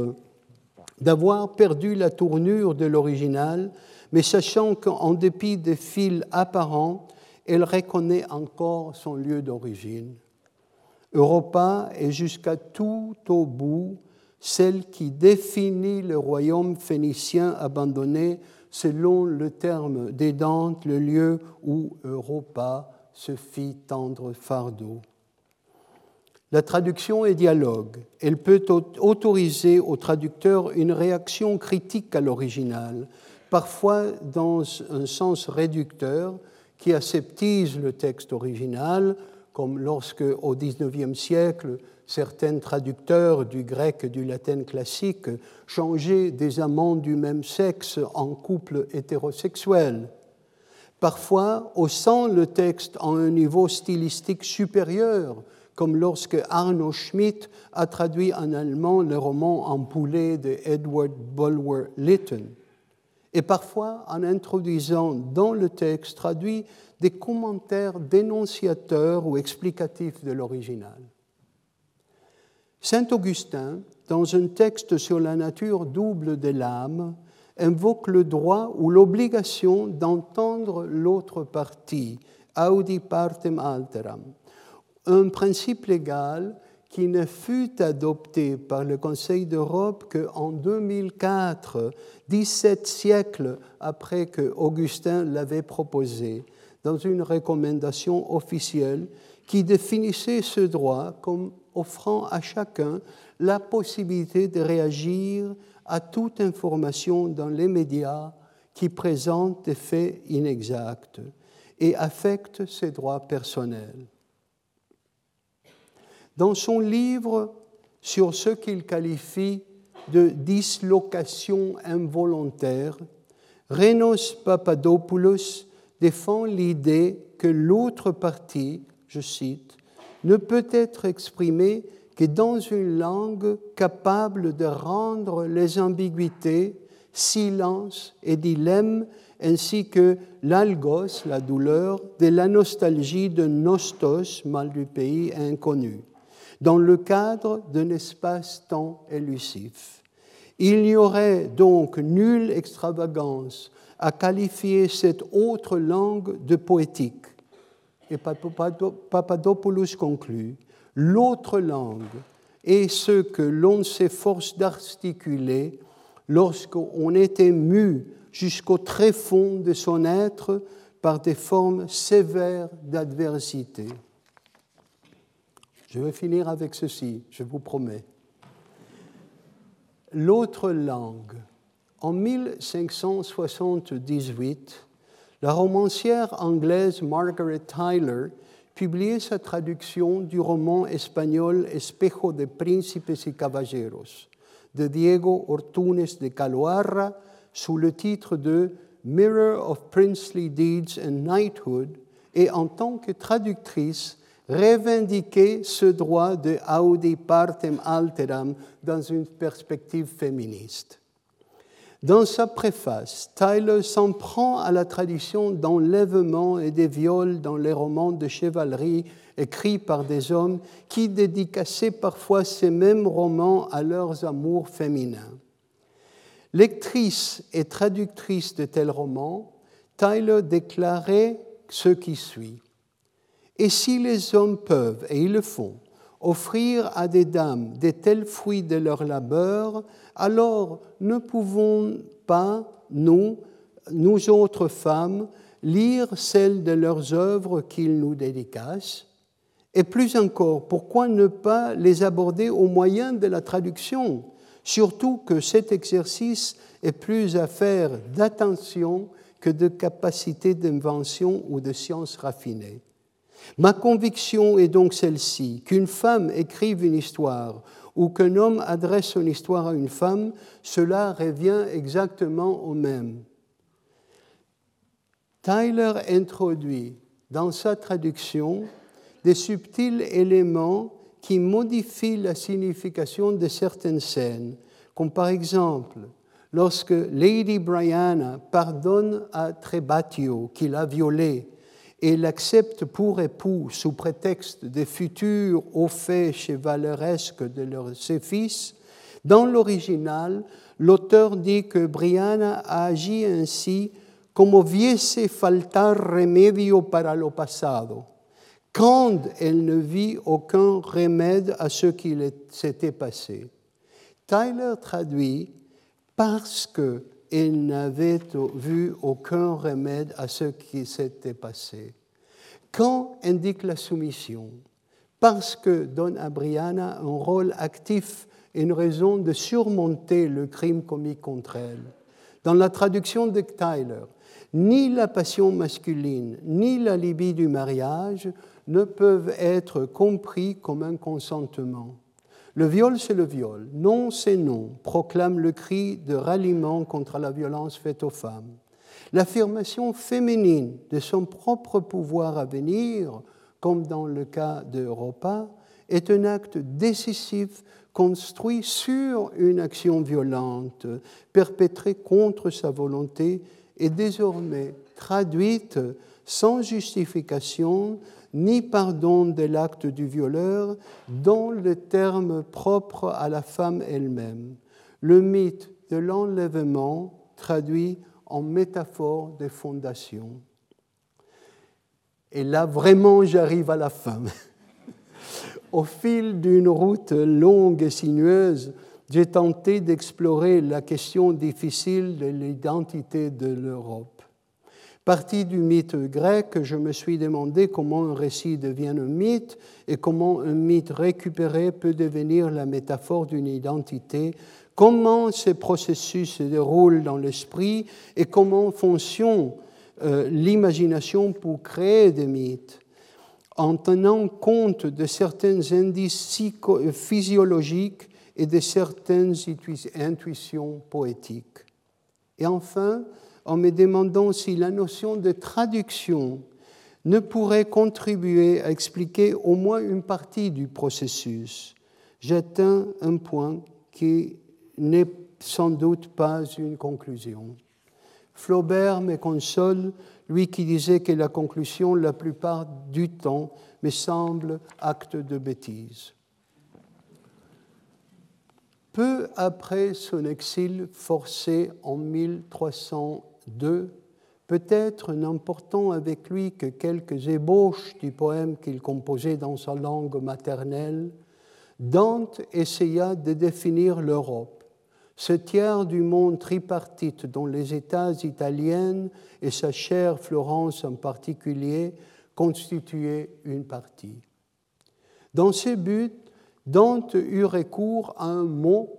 d'avoir perdu la tournure de l'original, mais sachant qu'en dépit des fils apparents, elle reconnaît encore son lieu d'origine. Europa est jusqu'à tout au bout celle qui définit le royaume phénicien abandonné selon le terme des Dante, le lieu où Europa se fit tendre fardeau. La traduction est dialogue. Elle peut autoriser au traducteur une réaction critique à l'original, parfois dans un sens réducteur qui aseptise le texte original, comme lorsque, au XIXe siècle, certains traducteurs du grec et du latin classique changeaient des amants du même sexe en couples hétérosexuels. Parfois, haussant le texte à un niveau stylistique supérieur, comme lorsque Arno Schmidt a traduit en allemand le roman En poulet de Edward Bulwer Lytton, et parfois en introduisant dans le texte traduit des commentaires dénonciateurs ou explicatifs de l'original. Saint Augustin, dans un texte sur la nature double de l'âme, invoque le droit ou l'obligation d'entendre l'autre partie, audi partem alteram, un principe légal qui ne fut adopté par le Conseil d'Europe qu'en 2004, 17 siècles après que Augustin l'avait proposé, dans une recommandation officielle qui définissait ce droit comme offrant à chacun la possibilité de réagir à toute information dans les médias qui présente des faits inexacts et affecte ses droits personnels. Dans son livre sur ce qu'il qualifie de dislocation involontaire, Renos Papadopoulos défend l'idée que l'autre partie, je cite, ne peut être exprimée que dans une langue capable de rendre les ambiguïtés, silences et dilemmes, ainsi que l'algos, la douleur, de la nostalgie de nostos, mal du pays inconnu dans le cadre d'un espace-temps élusif. Il n'y aurait donc nulle extravagance à qualifier cette autre langue de poétique. Et Papadopoulos conclut, l'autre langue est ce que l'on s'efforce d'articuler lorsqu'on est ému jusqu'au tréfonds de son être par des formes sévères d'adversité. Je vais finir avec ceci, je vous promets. L'autre langue. En 1578, la romancière anglaise Margaret Tyler publiait sa traduction du roman espagnol Espejo de príncipes y caballeros de Diego Ortunes de Caloarra sous le titre de Mirror of Princely Deeds and Knighthood et en tant que traductrice revendiquer ce droit de audi partem alteram dans une perspective féministe. Dans sa préface, Tyler s'en prend à la tradition d'enlèvement et des viols dans les romans de chevalerie écrits par des hommes qui dédicaçaient parfois ces mêmes romans à leurs amours féminins. Lectrice et traductrice de tels romans, Tyler déclarait ce qui suit. Et si les hommes peuvent, et ils le font, offrir à des dames de tels fruits de leur labeur, alors ne pouvons pas, nous, nous autres femmes, lire celles de leurs œuvres qu'ils nous dédicacent? Et plus encore, pourquoi ne pas les aborder au moyen de la traduction Surtout que cet exercice est plus affaire d'attention que de capacité d'invention ou de science raffinée? Ma conviction est donc celle-ci, qu'une femme écrive une histoire ou qu'un homme adresse son histoire à une femme, cela revient exactement au même. Tyler introduit dans sa traduction des subtils éléments qui modifient la signification de certaines scènes, comme par exemple lorsque Lady Brianna pardonne à Trebatio qui l'a violée et l'acceptent pour époux sous prétexte des futurs hauts faits chevaleresques de leurs ses fils, dans l'original, l'auteur dit que Brianna a agi ainsi como viese faltar remedio para lo pasado, quand elle ne vit aucun remède à ce qui s'était passé. Tyler traduit parce que il n'avait vu aucun remède à ce qui s'était passé. Quand indique la soumission Parce que donne à Brianna un rôle actif et une raison de surmonter le crime commis contre elle. Dans la traduction de Tyler, ni la passion masculine, ni la libye du mariage ne peuvent être compris comme un consentement. Le viol, c'est le viol. Non, c'est non, proclame le cri de ralliement contre la violence faite aux femmes. L'affirmation féminine de son propre pouvoir à venir, comme dans le cas d'Europa, est un acte décisif construit sur une action violente, perpétrée contre sa volonté et désormais traduite sans justification ni pardon de l'acte du violeur dans le terme propre à la femme elle-même. Le mythe de l'enlèvement traduit en métaphore des fondations. Et là, vraiment, j'arrive à la fin. *laughs* Au fil d'une route longue et sinueuse, j'ai tenté d'explorer la question difficile de l'identité de l'Europe. Parti du mythe grec, je me suis demandé comment un récit devient un mythe et comment un mythe récupéré peut devenir la métaphore d'une identité, comment ces processus se déroulent dans l'esprit et comment fonctionne euh, l'imagination pour créer des mythes en tenant compte de certains indices physiologiques et de certaines intuitions poétiques. Et enfin, en me demandant si la notion de traduction ne pourrait contribuer à expliquer au moins une partie du processus. J'atteins un point qui n'est sans doute pas une conclusion. Flaubert me console, lui qui disait que la conclusion, la plupart du temps, me semble acte de bêtise. Peu après son exil forcé en 1300 2, peut-être n'emportant avec lui que quelques ébauches du poème qu'il composait dans sa langue maternelle, Dante essaya de définir l'Europe, ce tiers du monde tripartite dont les États italiens et sa chère Florence en particulier constituaient une partie. Dans ce but, Dante eut recours à un mot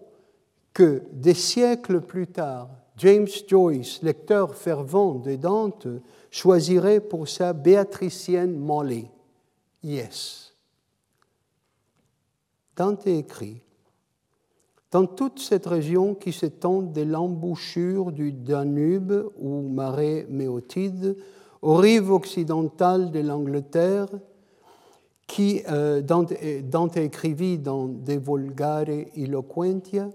que des siècles plus tard, James Joyce, lecteur fervent de Dante, choisirait pour sa béatricienne Molly, Yes. Dante écrit Dans toute cette région qui s'étend de l'embouchure du Danube ou marais méotide aux rives occidentales de l'Angleterre, qui euh, Dante, Dante, écrivit dans De Volgare Eloquentia,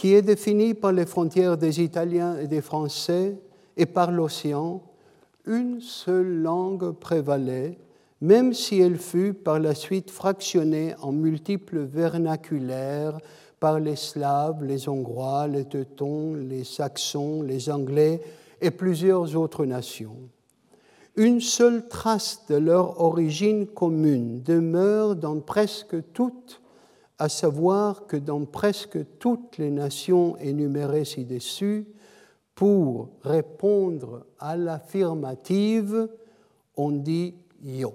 qui est définie par les frontières des Italiens et des Français et par l'océan, une seule langue prévalait, même si elle fut par la suite fractionnée en multiples vernaculaires par les Slaves, les Hongrois, les Teutons, les Saxons, les Anglais et plusieurs autres nations. Une seule trace de leur origine commune demeure dans presque toutes à savoir que dans presque toutes les nations énumérées ci-dessus, pour répondre à l'affirmative, on dit yo.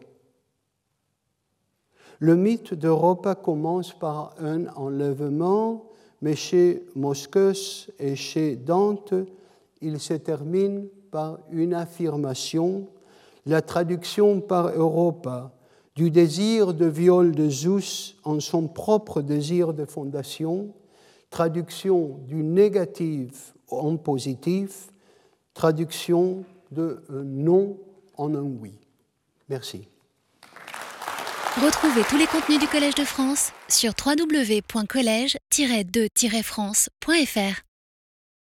Le mythe d'Europe commence par un enlèvement, mais chez Moscus et chez Dante, il se termine par une affirmation. La traduction par Europa du désir de viol de Zeus en son propre désir de fondation, traduction du négatif en positif, traduction de un non en un oui. Merci. Retrouvez tous les contenus du Collège de France sur www.colège-2-france.fr.